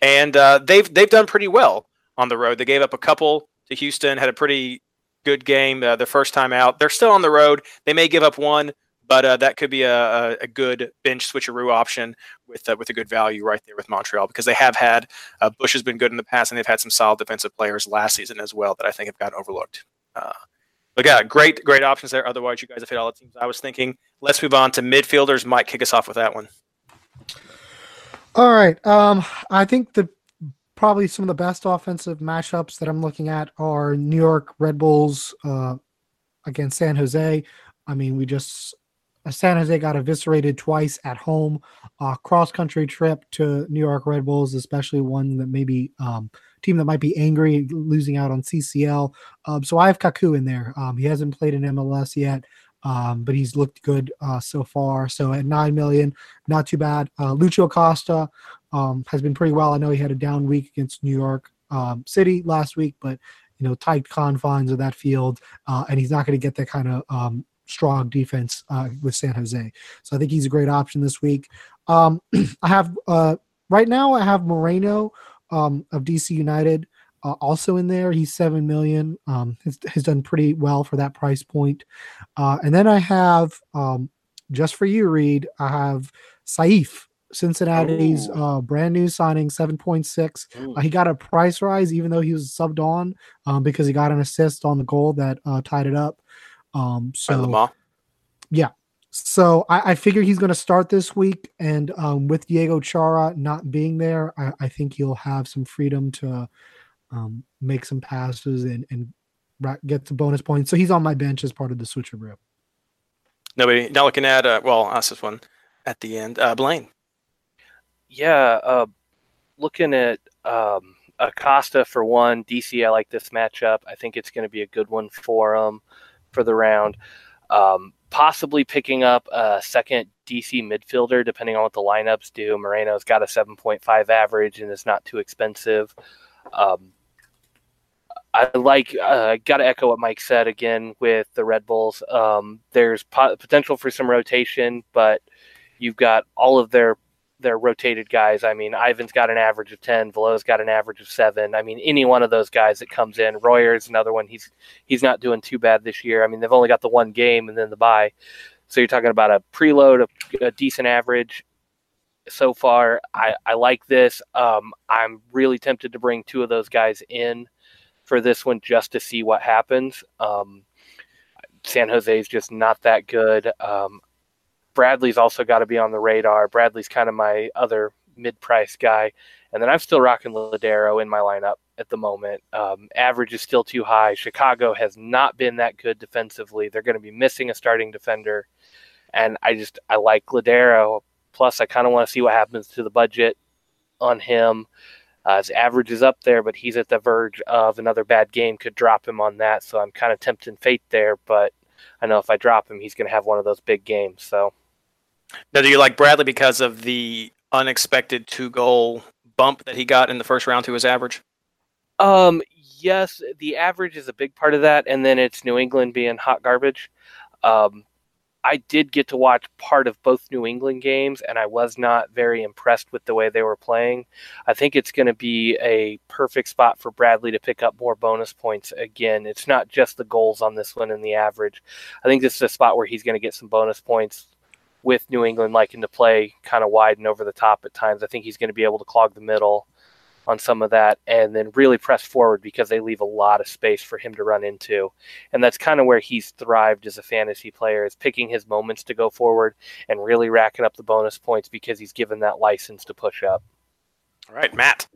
and uh, they've they've done pretty well on the road. They gave up a couple to Houston, had a pretty good game uh, the first time out. They're still on the road. They may give up one, but uh, that could be a, a, good bench switcheroo option with uh, with a good value right there with Montreal because they have had uh, Bush has been good in the past and they've had some solid defensive players last season as well that I think have gotten overlooked. Uh, but yeah, great great options there. Otherwise, you guys have hit all the teams I was thinking. Let's move on to midfielders. Mike, kick us off with that one.
All right. Um, I think the probably some of the best offensive matchups that I'm looking at are New York Red Bulls uh, against San Jose. I mean, we just uh, San Jose got eviscerated twice at home. Uh, cross country trip to New York Red Bulls, especially one that maybe um, team that might be angry losing out on CCL. Um, so I have Kaku in there. Um, he hasn't played in MLS yet, um, but he's looked good uh, so far. So at nine million, not too bad. Uh, Lucho Acosta um, has been pretty well. I know he had a down week against New York um, City last week, but you know tight confines of that field, uh, and he's not going to get that kind of um, strong defense uh, with San Jose. So I think he's a great option this week. Um, I have uh, right now I have Moreno um, of DC United uh, also in there. He's seven million. Um, has, has done pretty well for that price point. Uh, and then I have um, just for you, Reed. I have Saief. Cincinnati's uh, brand new signing, 7.6. Uh, he got a price rise even though he was subbed on um, because he got an assist on the goal that uh, tied it up. Um, so yeah, so I, I figure he's going to start this week, and um, with Diego Chara not being there, I, I think he'll have some freedom to um, make some passes and, and get some bonus points. So he's on my bench as part of the switcheroo.
Nobody now looking at uh, well, I'll ask this one at the end. Uh, Blaine.
Yeah, uh, looking at um, Acosta for one. DC, I like this matchup. I think it's going to be a good one for him for the round. Um, possibly picking up a second DC midfielder, depending on what the lineups do. Moreno's got a 7.5 average and is not too expensive. Um, I like. Uh, Got to echo what Mike said again with the Red Bulls. Um, there's po- potential for some rotation, but you've got all of their their rotated guys. I mean, Ivan's got an average of 10, Velo's got an average of seven. I mean, any one of those guys that comes in, Royer's another one. He's he's not doing too bad this year. I mean, they've only got the one game and then the bye. So you're talking about a preload, a, a decent average so far. I, I like this. Um, I'm really tempted to bring two of those guys in for this one just to see what happens. Um, San Jose is just not that good. Um, Bradley's also got to be on the radar. Bradley's kind of my other mid-price guy, and then I'm still rocking Lodeiro in my lineup at the moment. Um, average is still too high. Chicago has not been that good defensively. They're going to be missing a starting defender, and I just I like Lodeiro. Plus, I kind of want to see what happens to the budget on him. Uh, his average is up there, but he's at the verge of another bad game could drop him on that. So I'm kind of tempting fate there, but I know if I drop him, he's going to have one of those big games. So
now, do you like Bradley because of the unexpected two goal bump that he got in the first round to his average?
Um, yes, the average is a big part of that, and then it's New England being hot garbage. Um, I did get to watch part of both New England games, and I was not very impressed with the way they were playing. I think it's going to be a perfect spot for Bradley to pick up more bonus points again. It's not just the goals on this one and the average. I think this is a spot where he's going to get some bonus points with New England liking to play kind of wide and over the top at times. I think he's going to be able to clog the middle on some of that and then really press forward because they leave a lot of space for him to run into. And that's kind of where he's thrived as a fantasy player is picking his moments to go forward and really racking up the bonus points because he's given that license to push up.
All right, Matt.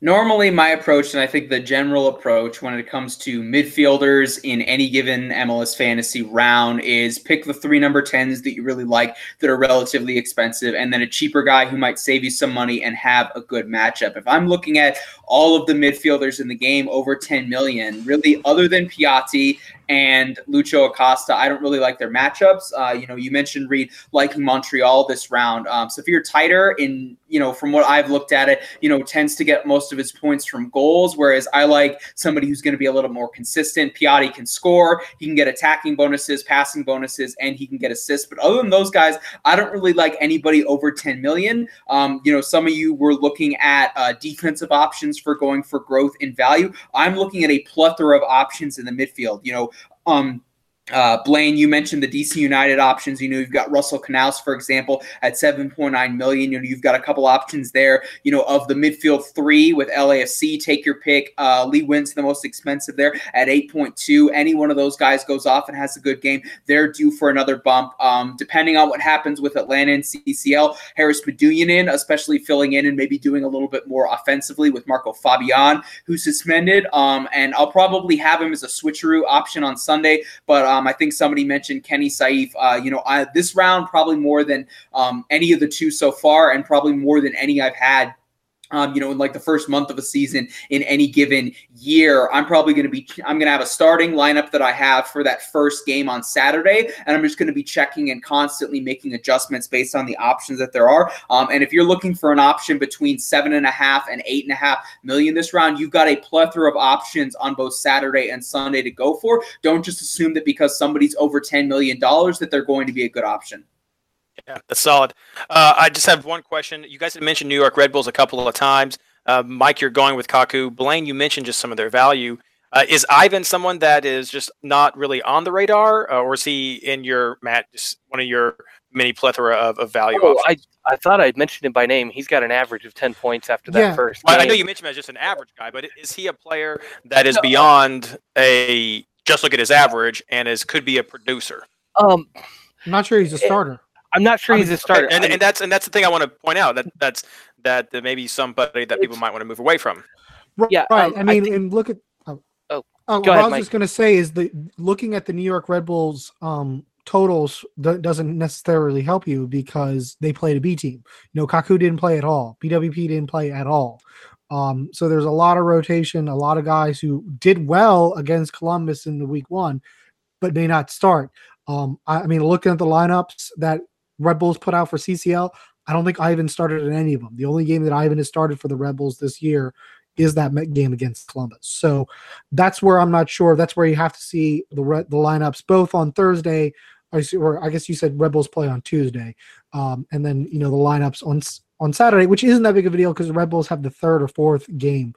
Normally, my approach, and I think the general approach when it comes to midfielders in any given MLS fantasy round, is pick the three number 10s that you really like that are relatively expensive, and then a cheaper guy who might save you some money and have a good matchup. If I'm looking at all of the midfielders in the game over 10 million, really, other than Piatti and Lucho Acosta. I don't really like their matchups. Uh, you know, you mentioned Reed liking Montreal this round. Um, so if you're tighter in, you know, from what I've looked at it, you know, tends to get most of his points from goals, whereas I like somebody who's going to be a little more consistent. Piatti can score, he can get attacking bonuses, passing bonuses, and he can get assists. But other than those guys, I don't really like anybody over 10 million. Um, you know, some of you were looking at uh, defensive options for going for growth in value. I'm looking at a plethora of options in the midfield. You know, um, uh, Blaine, you mentioned the DC United options. You know, you've got Russell Canouse, for example, at 7.9 million. You know, you've got a couple options there. You know, of the midfield three with LAFC, take your pick. Uh, Lee Nguyen's the most expensive there at 8.2. Any one of those guys goes off and has a good game, they're due for another bump. Um, depending on what happens with Atlanta and CCL, Haris Medunjanin, especially filling in and maybe doing a little bit more offensively with Marco Fabian, who's suspended. Um, and I'll probably have him as a switcheroo option on Sunday, but. Um, um, I think somebody mentioned Kenny Saief. Uh, you know, I, this round probably more than um, any of the two so far, and probably more than any I've had um, you know, in like the first month of a season in any given year, I'm probably going to be, I'm going to have a starting lineup that I have for that first game on Saturday. And I'm just going to be checking and constantly making adjustments based on the options that there are. Um, and if you're looking for an option between seven and a half and eight and a half million this round, you've got a plethora of options on both Saturday and Sunday to go for. Don't just assume that because somebody's over $10 million that they're going to be a good option.
Yeah, that's solid. Uh, I just have one question. You guys have mentioned New York Red Bulls a couple of times. Uh, Mike, you're going with Kaku. Blaine, you mentioned just some of their value. Uh, is Ivan someone that is just not really on the radar, uh, or is he in your Matt just one of your many plethora of, of value?
Oh, I I thought I'd mentioned him by name. He's got an average of ten points after that
Yeah.
first.
Well, I know you mentioned him as just an average guy, but is he a player that is beyond a just look at his average and is could be a producer?
Um,
I'm not sure he's a starter.
I'm not sure he's a starter.
And, and that's and that's the thing I want to point out that that's that there may be somebody that people might want to move away from.
Right.
Yeah,
right.
um,
I
I
mean,
think-
and look at. Oh,
Oh, go
what
ahead,
I was
Mike.
just going to say is that looking at the New York Red Bulls um, totals do- doesn't necessarily help you because they played a B team. You know, Kaku didn't play at all. BWP didn't play at all. Um, so there's a lot of rotation, a lot of guys who did well against Columbus in the week one, but may not start. Um, I, I mean, looking at the lineups that Red Bulls put out for CCL, I don't think Ivan started in any of them. The only game that Ivan has started for the Red Bulls this year is that game against Columbus. So that's where I'm not sure. That's where you have to see the the lineups both on Thursday. Or I guess you said Red Bulls play on Tuesday, um, and then you know the lineups on on Saturday, which isn't that big of a deal because the Red Bulls have the third or fourth game.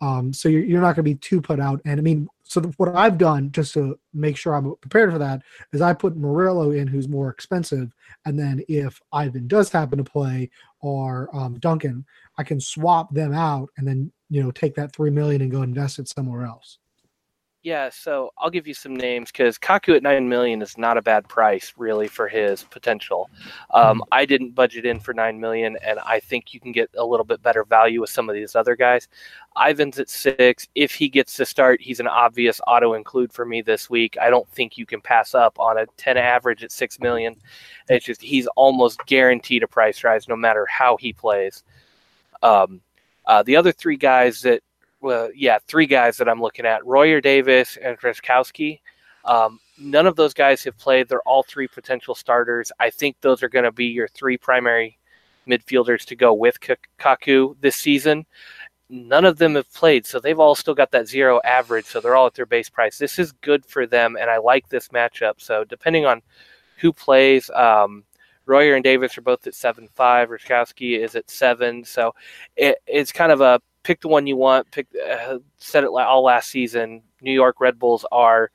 Um, so you're, you're not going to be too put out. And I mean, so the, what I've done just to make sure I'm prepared for that is I put Murillo in, who's more expensive, and then if Ivan does happen to play or um, Duncan, I can swap them out and then you know take that three million and go invest it somewhere else.
Yeah, so I'll give you some names because Kaku at nine million is not a bad price, really, for his potential. Um, I didn't budget in for nine million, and I think you can get a little bit better value with some of these other guys. Ivan's at six. If he gets to start, he's an obvious auto include for me this week. I don't think you can pass up on a ten average at six million. It's just he's almost guaranteed a price rise no matter how he plays. Um, uh, the other three guys that well, yeah, three guys that I'm looking at: Royer Davis and Rzatkowski. Um, none of those guys have played. They're all three potential starters. I think those are going to be your three primary midfielders to go with K- Kaku this season. None of them have played, so they've all still got that zero average. So they're all at their base price. This is good for them, and I like this matchup. So depending on who plays, um, Royer and Davis are both at seven five. Rzatkowski is at seven. So it, it's kind of a pick the one you want. Pick uh, said it all last season. New York Red Bulls are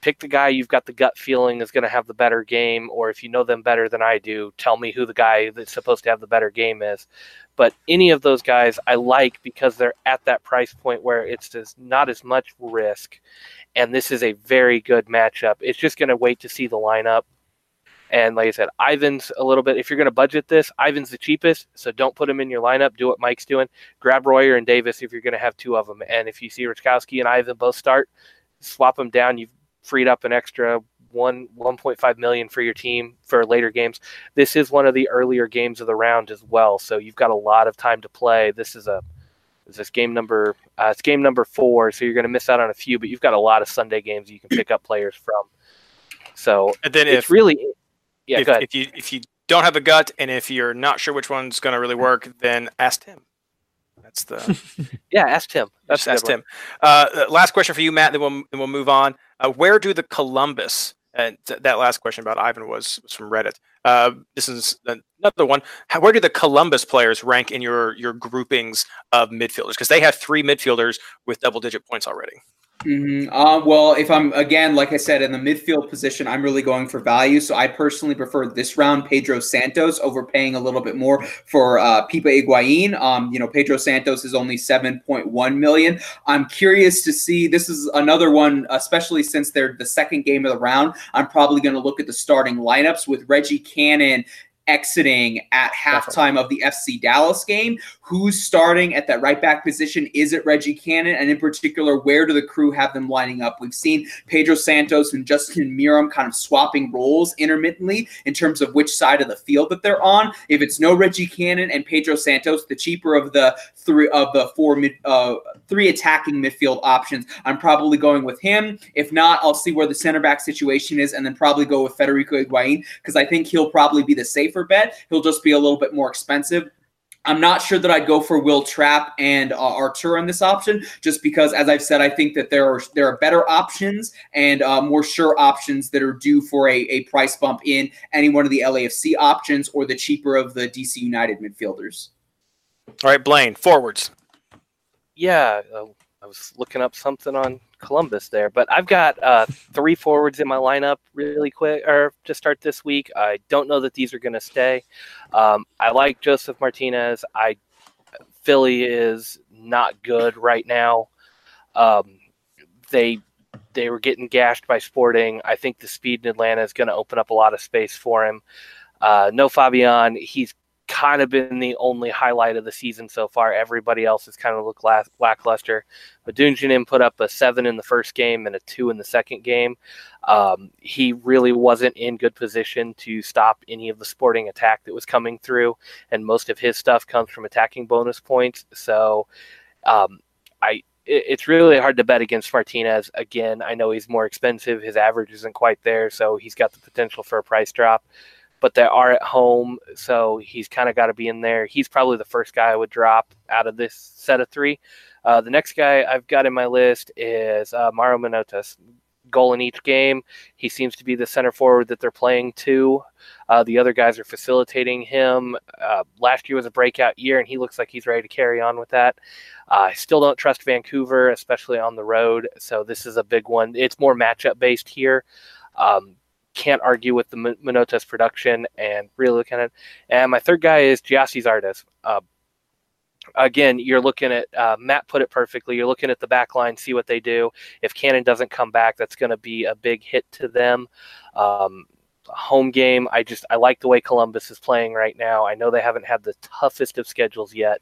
pick the guy you've got the gut feeling is going to have the better game, or if you know them better than I do, tell me who the guy that's supposed to have the better game is. But any of those guys I like because they're at that price point where it's just not as much risk, and this is a very good matchup. It's just going to wait to see the lineup. And like I said, Ivan's a little bit. If you're going to budget this, Ivan's the cheapest, so don't put him in your lineup. Do what Mike's doing. Grab Royer and Davis if you're going to have two of them. And if you see Rzatkowski and Ivan both start, swap them down. You've freed up an extra one 1.5 million for your team for later games. This is one of the earlier games of the round as well, so you've got a lot of time to play. This is a is this game number uh, it's game number four, so you're going to miss out on a few, but you've got a lot of Sunday games you can pick up players from. So
And then
it's
if
really yeah.
if,
go ahead.
if you if you don't have a gut and if you're not sure which one's going to really work, then ask Tim. That's the
yeah, ask Tim. That's
Just
a good
ask Tim. Uh, uh, last question for you, Matt. Then we'll then we'll move on. Uh, where do the Columbus? And th- that last question about Ivan was, was from Reddit. Uh, this is another one. How, where do the Columbus players rank in your your groupings of midfielders? Because they have three midfielders with double digit points already.
Hmm Uh, well, if I'm again, like I said, in the midfield position, I'm really going for value. So I personally prefer this round Pedro Santos over paying a little bit more for uh, Pipa Higuain. Um, you know, Pedro Santos is only 7.1 million. I'm curious to see. This is another one, especially since they're the second game of the round. I'm probably going to look at the starting lineups with Reggie Cannon exiting at halftime of the FC Dallas game. Who's starting at that right back position? Is it Reggie Cannon? And in particular, where do the crew have them lining up? We've seen Pedro Santos and Justin Meram kind of swapping roles intermittently in terms of which side of the field that they're on. If it's no Reggie Cannon and Pedro Santos, the cheaper of the three of the four mid, uh, three attacking midfield options, I'm probably going with him. If not, I'll see where the center back situation is, and then probably go with Federico Higuain because I think he'll probably be the safer bet. He'll just be a little bit more expensive. I'm not sure that I'd go for Will Trapp and uh, Artur on this option, just because, as I've said, I think that there are there are better options and uh, more sure options that are due for a, a price bump in any one of the LAFC options or the cheaper of the DC United midfielders.
All right, Blaine, forwards.
yeah, uh, I was looking up something on Columbus there, but I've got uh, three forwards in my lineup really quick or to start this week. I don't know that these are going to stay. Um, I like Josef Martinez. I Philly is not good right now. Um, they they were getting gashed by Sporting. I think the speed in Atlanta is going to open up a lot of space for him. Uh, no Fabian. He's kind of been the only highlight of the season so far. Everybody else has kind of looked lack- lackluster. But Dunjanin put up a seven in the first game and a two in the second game. Um, he really wasn't in good position to stop any of the sporting attack that was coming through, and most of his stuff comes from attacking bonus points. So, um, I it- it's really hard to bet against Martinez. Again, I know he's more expensive. His average isn't quite there, so he's got the potential for a price drop. But they are at home, so he's kind of got to be in there. He's probably the first guy I would drop out of this set of three. Uh, the next guy I've got in my list is uh, Mario Manotas. Goal in each game. He seems to be the center forward that they're playing to. Uh, the other guys are facilitating him. Uh, last year was a breakout year, and he looks like he's ready to carry on with that. Uh, I still don't trust Vancouver, especially on the road. So this is a big one. It's more matchup based here. Um, can't argue with the Manotas' production and really looking at. It. And my third guy is Gyasi Zardes. Uh, again, you're looking at uh, Matt put it perfectly. You're looking at the back line, see what they do. If Cannon doesn't come back, that's going to be a big hit to them. Um, home game, I just I like the way Columbus is playing right now. I know they haven't had the toughest of schedules yet.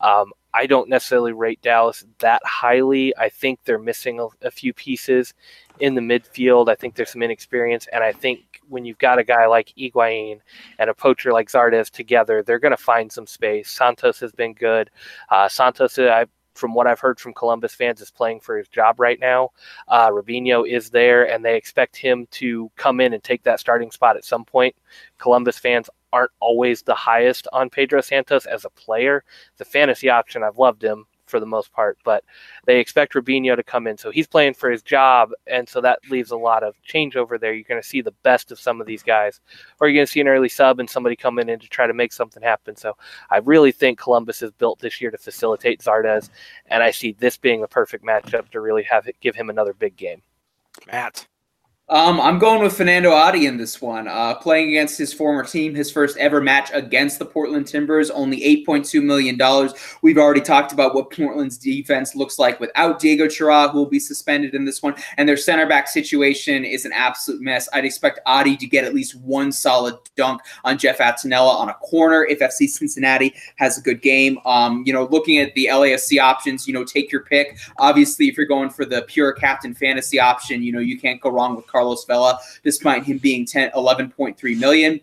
Um, I don't necessarily rate Dallas that highly. I think they're missing a, a few pieces in the midfield. I think there's some inexperience, and I think when you've got a guy like Higuain and a poacher like Zardes together, they're going to find some space. Santos has been good. Uh, Santos, I, from what I've heard from Columbus fans, is playing for his job right now. Uh, Robinho is there, and they expect him to come in and take that starting spot at some point. Columbus fans aren't always the highest on Pedro Santos as a player. The fantasy option, I've loved him for the most part, but they expect Robinho to come in. So he's playing for his job, and so that leaves a lot of changeover there. You're going to see the best of some of these guys, or you're going to see an early sub and somebody coming in to try to make something happen. So I really think Columbus is built this year to facilitate Zardes, and I see this being the perfect matchup to really have it give him another big game.
Matt.
Um, I'm going with Fernando Adi in this one. Uh, playing against his former team, his first ever match against the Portland Timbers, only $8.2 million. We've already talked about what Portland's defense looks like without Diego Chara, who will be suspended in this one. And their center back situation is an absolute mess. I'd expect Adi to get at least one solid dunk on Jeff Attinella on a corner if FC Cincinnati has a good game. Um, you know, looking at the LAFC options, you know, take your pick. Obviously, if you're going for the pure captain fantasy option, you know, you can't go wrong with Carlos Vela, despite him being 10, 11.3 million.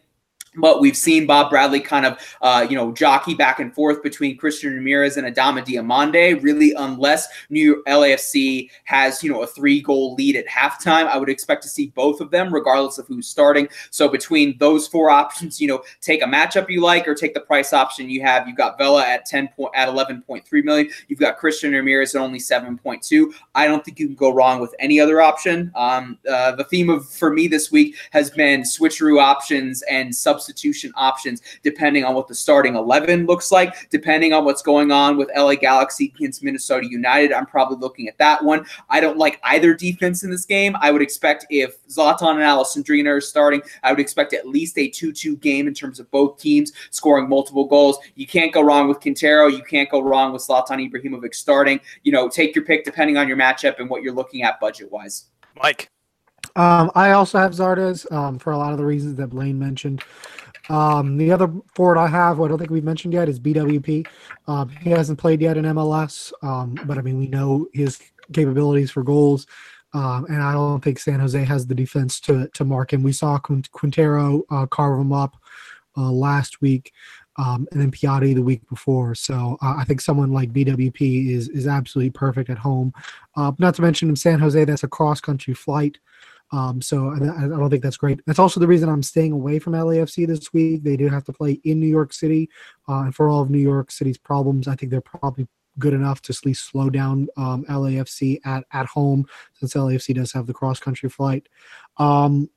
But we've seen Bob Bradley kind of, uh, you know, jockey back and forth between Christian Ramirez and Adama Diomande. Really, unless New York LAFC has, you know, a three-goal lead at halftime, I would expect to see both of them, regardless of who's starting. So between those four options, you know, take a matchup you like or take the price option you have. You've got Vela at ten point at eleven point three million. You've got Christian Ramirez at only seven point two. I don't think you can go wrong with any other option. Um, uh, the theme of for me this week has been switcheroo options and substitute substitution options depending on what the starting 11 looks like, depending on what's going on with LA Galaxy against Minnesota United. I'm probably looking at that one. I don't like either defense in this game. I would expect if Zlatan and Alessandrini are starting, I would expect at least a 2 2 game in terms of both teams scoring multiple goals. You can't go wrong with Quintero. You can't go wrong with Zlatan Ibrahimovic starting. You know, take your pick depending on your matchup and what you're looking at budget wise.
Mike.
Um, I also have Zardes um, for a lot of the reasons that Blaine mentioned. Um, the other forward I have, what I don't think we've mentioned yet, is BWP. Um, he hasn't played yet in MLS, um, but I mean, we know his capabilities for goals. Um, and I don't think San Jose has the defense to to mark him. We saw Quintero uh, carve him up uh, last week, um, and then Piatti the week before. So uh, I think someone like BWP is is absolutely perfect at home. Uh, not to mention in San Jose, that's a cross country flight. Um, so I, I, don't think that's great. That's also the reason I'm staying away from LAFC this week. They do have to play in New York City, uh, and for all of New York City's problems, I think they're probably good enough to at least slow down um, LAFC at at home, since LAFC does have the cross country flight. Um,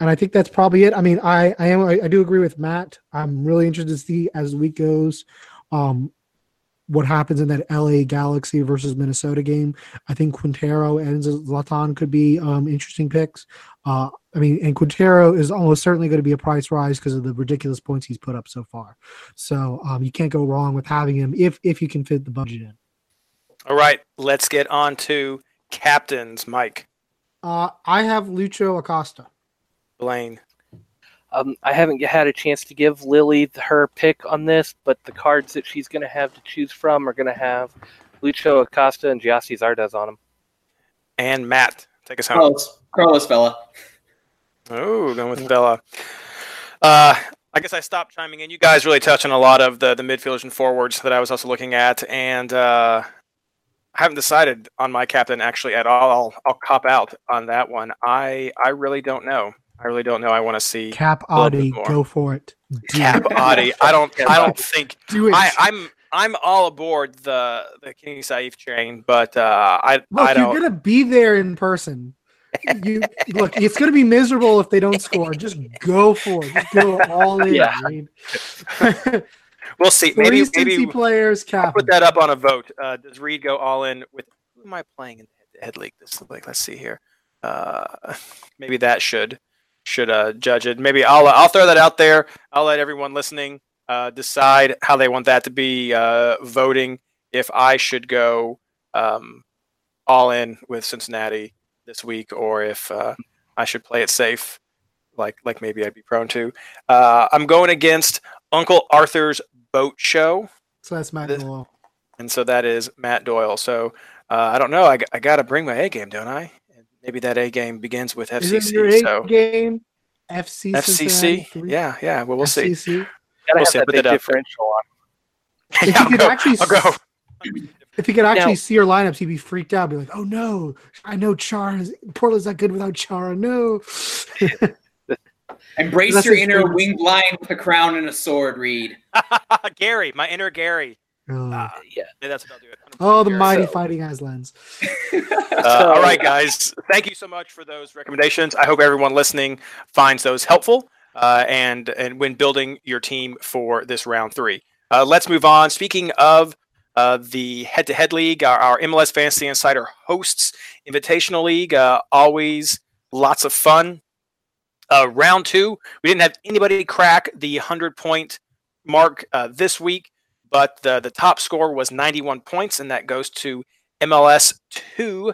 and I think that's probably it. I mean, I I am I, I, do agree with Matt. I'm really interested to see as the week goes. Um, what happens in that LA Galaxy versus Minnesota game. I think Quintero and Zlatan could be um, interesting picks. Uh, I mean, and Quintero is almost certainly going to be a price rise because of the ridiculous points he's put up so far. So um, you can't go wrong with having him if if you can fit the budget in.
All right, let's get on to captains, Mike.
Uh, I have Lucho Acosta.
Blaine.
Um, I haven't had a chance to give Lily her pick on this, but the cards that she's going to have to choose from are going to have Lucho Acosta and Gyasi Zardes on them.
And Matt, take us home.
Carlos, Carlos Vela.
Oh, going with Vela. Uh, I guess I stopped chiming in. You guys really touched on a lot of the, the midfielders and forwards that I was also looking at, and uh, I haven't decided on my captain actually at all. I'll, I'll cop out on that one. I I really don't know. I really don't know. I want to see
Cap Adi. Go for it.
Do Cap it. Adi. I don't. I don't think. Do it. I, I'm. I'm all aboard the the King Saief train, but uh, I
look.
I
you're gonna be there in person. You look. It's gonna be miserable if they don't score. Just go for it. Just go all in. Yeah.
we'll see. Maybe maybe
players. Cap.
put that up on a vote. Uh, does Reed go all in with? Who am I playing in the head league this week? Let's see here. Uh, maybe that should should uh, judge it. Maybe I'll I'll throw that out there. I'll let everyone listening uh, decide how they want that to be uh, voting. If I should go um, all in with Cincinnati this week, or if uh, I should play it safe, like like maybe I'd be prone to. Uh, I'm going against Uncle Arthur's Boat Show.
So that's Matt this, Doyle.
And so that is Matt Doyle. So uh, I don't know. I, I got to bring my A game, don't I? Maybe that A game begins with FCC.
Is your A so. game FC
FCC? Yeah, yeah. Well, we'll FCC? see.
We'll see. Put that differential on.
If yeah, you could go. actually, if you could actually now, see your lineups, he'd be freaked out. Be like, "Oh no, I know Chara. Portland's not good without Chara. No."
Embrace your inner winged lion with a crown and a sword, Reed.
Gary, my inner Gary.
Oh.
Uh, yeah, that's about it.
Oh, the mighty so. fighting Aslands.
uh, all right, guys. Thank you so much for those recommendations. I hope everyone listening finds those helpful uh, and and when building your team for this round three. Uh, let's move on. Speaking of uh, the head-to-head league, our, our, MLS Fantasy Insider hosts Invitational League. Uh, always lots of fun. Uh, round two, we didn't have anybody crack the 100 point mark uh, this week, but the, the top score was 91 points, and that goes to MLS 2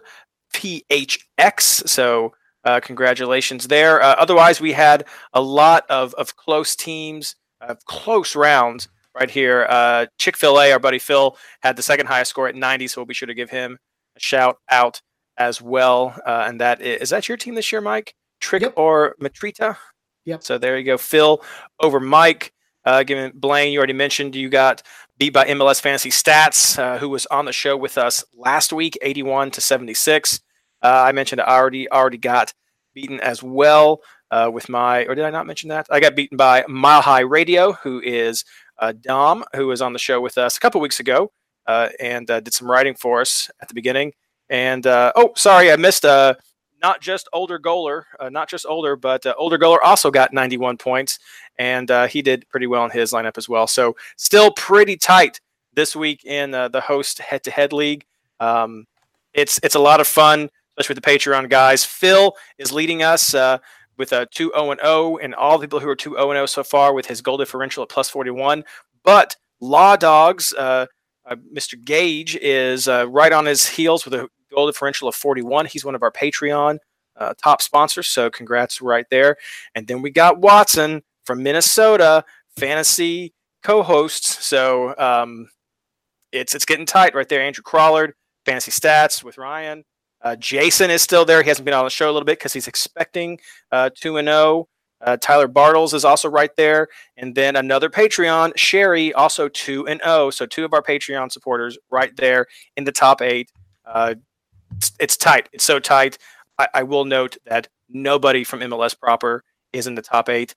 PHX. So, uh, congratulations there. Uh, otherwise, we had a lot of, of close teams, uh, close rounds right here. Uh, Chick fil A, our buddy Phil, had the second highest score at 90, so we'll be sure to give him a shout out as well. Uh, and that is, is that your team this year, Mike? Trick
Yep.
or Mitrita?
Yep.
So there you go. Phil over Mike. Uh, given Blaine, you already mentioned you got beat by MLS Fantasy Stats, uh, who was on the show with us last week, 81 to 76. Uh, I mentioned I already already got beaten as well uh, with my, or did I not mention that? I got beaten by Mile High Radio, who is uh, Dom, who was on the show with us a couple weeks ago uh, and uh, did some writing for us at the beginning. And oh, sorry, I missed. Not just older goaler, uh, not just older, but uh, older goaler also got 91 points, and uh, he did pretty well in his lineup as well. So still pretty tight this week in uh, the host head-to-head league. Um, it's it's a lot of fun, especially with the Patreon guys. Phil is leading us uh, with a 2 0 0, and all the people who are 2 0 0 so far with his goal differential at plus 41. But Law Dogs, uh, uh, Mr. Gage, is uh, right on his heels with a goal differential of 41. He's one of our Patreon uh, top sponsors, so congrats right there. And then we got Watson from Minnesota, fantasy co-hosts. So um, it's it's getting tight right there. Andrew Crawlard, fantasy stats with Ryan. Uh, Jason is still there. He hasn't been on the show a little bit because he's expecting uh, two and zero. Uh, Tyler Bartles is also right there, and then another Patreon, Sherry, also two and zero. So two of our Patreon supporters right there in the top eight. Uh, it's, it's tight. It's so tight. I, I will note that nobody from MLS proper is in the top eight.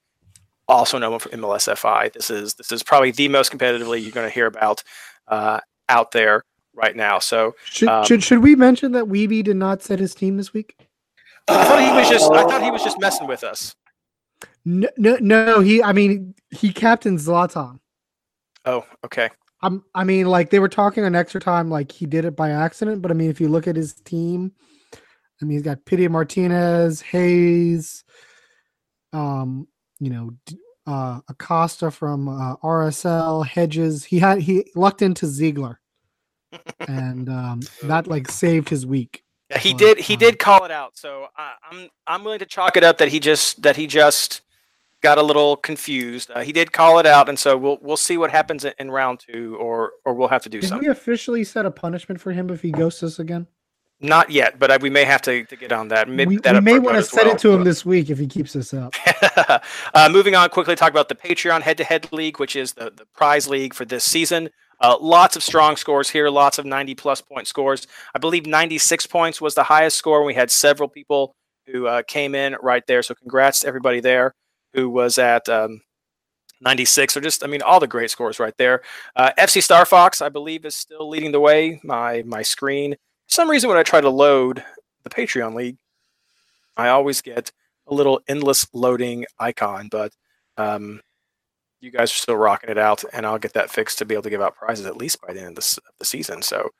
Also, no one from MLS FI. This is this is probably the most competitively you're going to hear about uh, out there right now. So
Should,
Um,
should should we mention that Weeby did not set his team this week?
I thought he was just I thought he was just messing with us.
No, no, no. He, I mean, he captained Zlatan.
Oh, okay.
I'm, I mean, like they were talking on extra time, like he did it by accident. But I mean, if you look at his team, I mean, he's got Pity Martinez, Hayes, um, you know, uh, Acosta from uh, RSL, Hedges. He had he lucked into Ziegler, and um, that like saved his week.
Yeah, he
But,
did. He
um,
did call it out. So I, I'm I'm willing to chalk it up that he just that he just got a little confused. Uh, he did call it out, and so we'll we'll see what happens in, in round two, or or we'll have to do
Did
something.
we officially set a punishment for him if he ghosts us again?
Not yet, but uh, we may have to, to get on that. Maybe
we
that
we may want to set
well.
it to him this week if he keeps this up.
uh, moving on quickly, talk about the Patreon head-to-head league, which is the, the prize league for this season. Uh, lots of strong scores here, lots of 90 plus point scores. I believe 96 points was the highest score. We had several people who uh, came in right there. So congrats to everybody there who was at um, 96 or just, I mean, all the great scores right there. Uh, FC Star Fox, I believe, is still leading the way. My my screen. For some reason, when I try to load the Patreon league, I always get a little endless loading icon, but um, you guys are still rocking it out, and I'll get that fixed to be able to give out prizes at least by the end of this, of the season. So,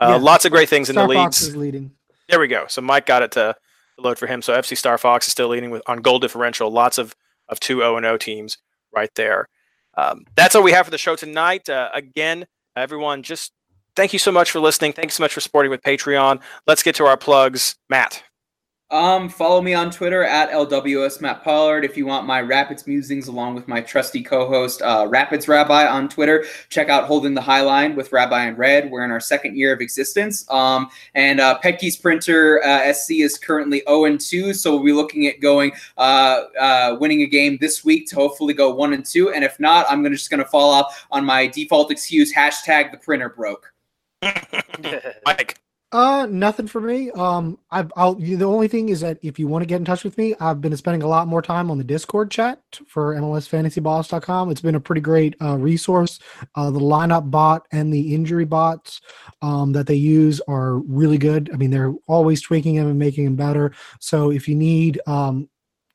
uh,
Yeah.
lots of great things in the
Fox
leagues.
is leading.
There we go. So Mike got it to, to load for him. So FC Star Fox is still leading with on goal differential. Lots of of two O and O teams right there. Um, that's all we have for the show tonight. Uh, again, everyone, just thank you so much for listening. Thanks so much for supporting with Patreon. Let's get to our plugs. Matt.
Um, follow me on Twitter at LWS Matt Pollard if you want my Rapids musings along with my trusty co-host uh, Rapids Rabbi on Twitter. Check out Holding the High Line with Rabbi and Red. We're in our second year of existence. Um, and uh, Printer uh, SC is currently 0 and 2, so we'll be looking at going uh, uh, winning a game this week to hopefully go 1 and 2. And if not, I'm gonna just gonna fall off on my default excuse hashtag the printer broke.
Mike.
Uh, nothing for me. Um, I've, I'll, you- the only thing is that if you want to get in touch with me, I've been spending a lot more time on the Discord chat for MLSFantasyBoss.com. It's been a pretty great uh, resource. Uh, the lineup bot and the injury bots um, that they use are really good. I mean, they're always tweaking them and making them better. So if you need, um,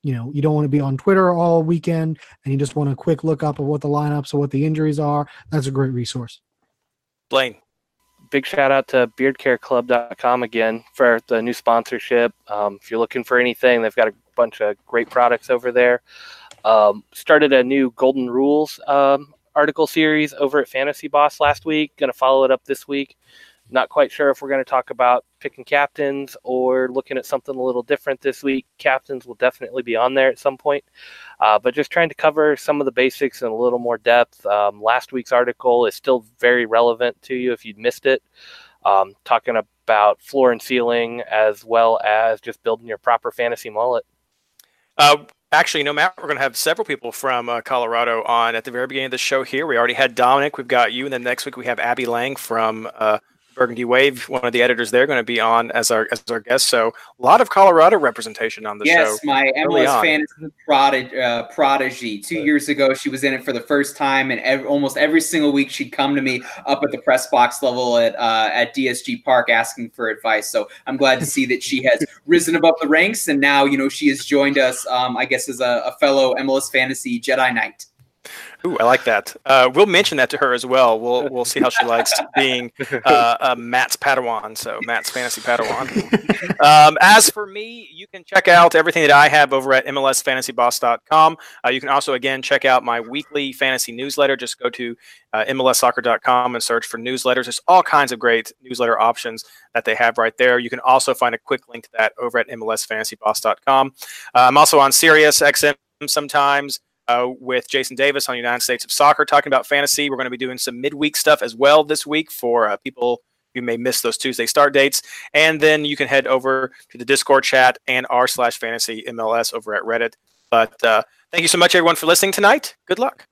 you know, you don't want to be on Twitter all weekend and you just want a quick look up of what the lineups or what the injuries are, that's a great resource.
Blaine.
Big shout out to beardcareclub.com again for the new sponsorship. Um, if you're looking for anything, they've got a bunch of great products over there. Um, started a new Golden Rules um, article series over at Fantasy Boss last week. Going to follow it up this week. Not quite sure if we're going to talk about picking captains or looking at something a little different this week. Captains will definitely be on there at some point, uh, but just trying to cover some of the basics in a little more depth. Um, last week's article is still very relevant to you if you'd missed it, um, talking about floor and ceiling as well as just building your proper fantasy mullet.
Uh, actually, no, Matt, we're going to have several people from uh, Colorado on at the very beginning of the show here. We already had Dominic. We've got you. And then next week we have Abby Lang from uh, Burgundy Wave, one of the editors there, going to be on as our as our guest. So a lot of Colorado representation on the
yes,
show.
Yes, my MLS fantasy prodigy, uh, prodigy. Two years ago, she was in it for the first time, and ev- almost every single week she'd come to me up at the press box level at uh, at DSG Park asking for advice. So I'm glad to see that she has risen above the ranks, and now you know she has joined us. Um, I guess as a, a fellow MLS fantasy Jedi Knight.
Ooh, I like that. Uh, we'll mention that to her as well. We'll we'll see how she likes being uh, uh, Matt's Padawan. So Matt's fantasy Padawan. um, as for me, you can check out everything that I have over at MLSFantasyBoss.com. Uh, you can also again check out my weekly fantasy newsletter. Just go to uh, MLSsoccer.com and search for newsletters. There's all kinds of great newsletter options that they have right there. You can also find a quick link to that over at MLSFantasyBoss.com. Uh, I'm also on Sirius XM sometimes uh, with Jason Davis on United States of Soccer talking about fantasy. We're going to be doing some midweek stuff as well this week for uh, people who may miss those Tuesday start dates. And then you can head over to the Discord chat and r slash fantasy MLS over at Reddit. But uh, thank you so much, everyone, for listening tonight. Good luck.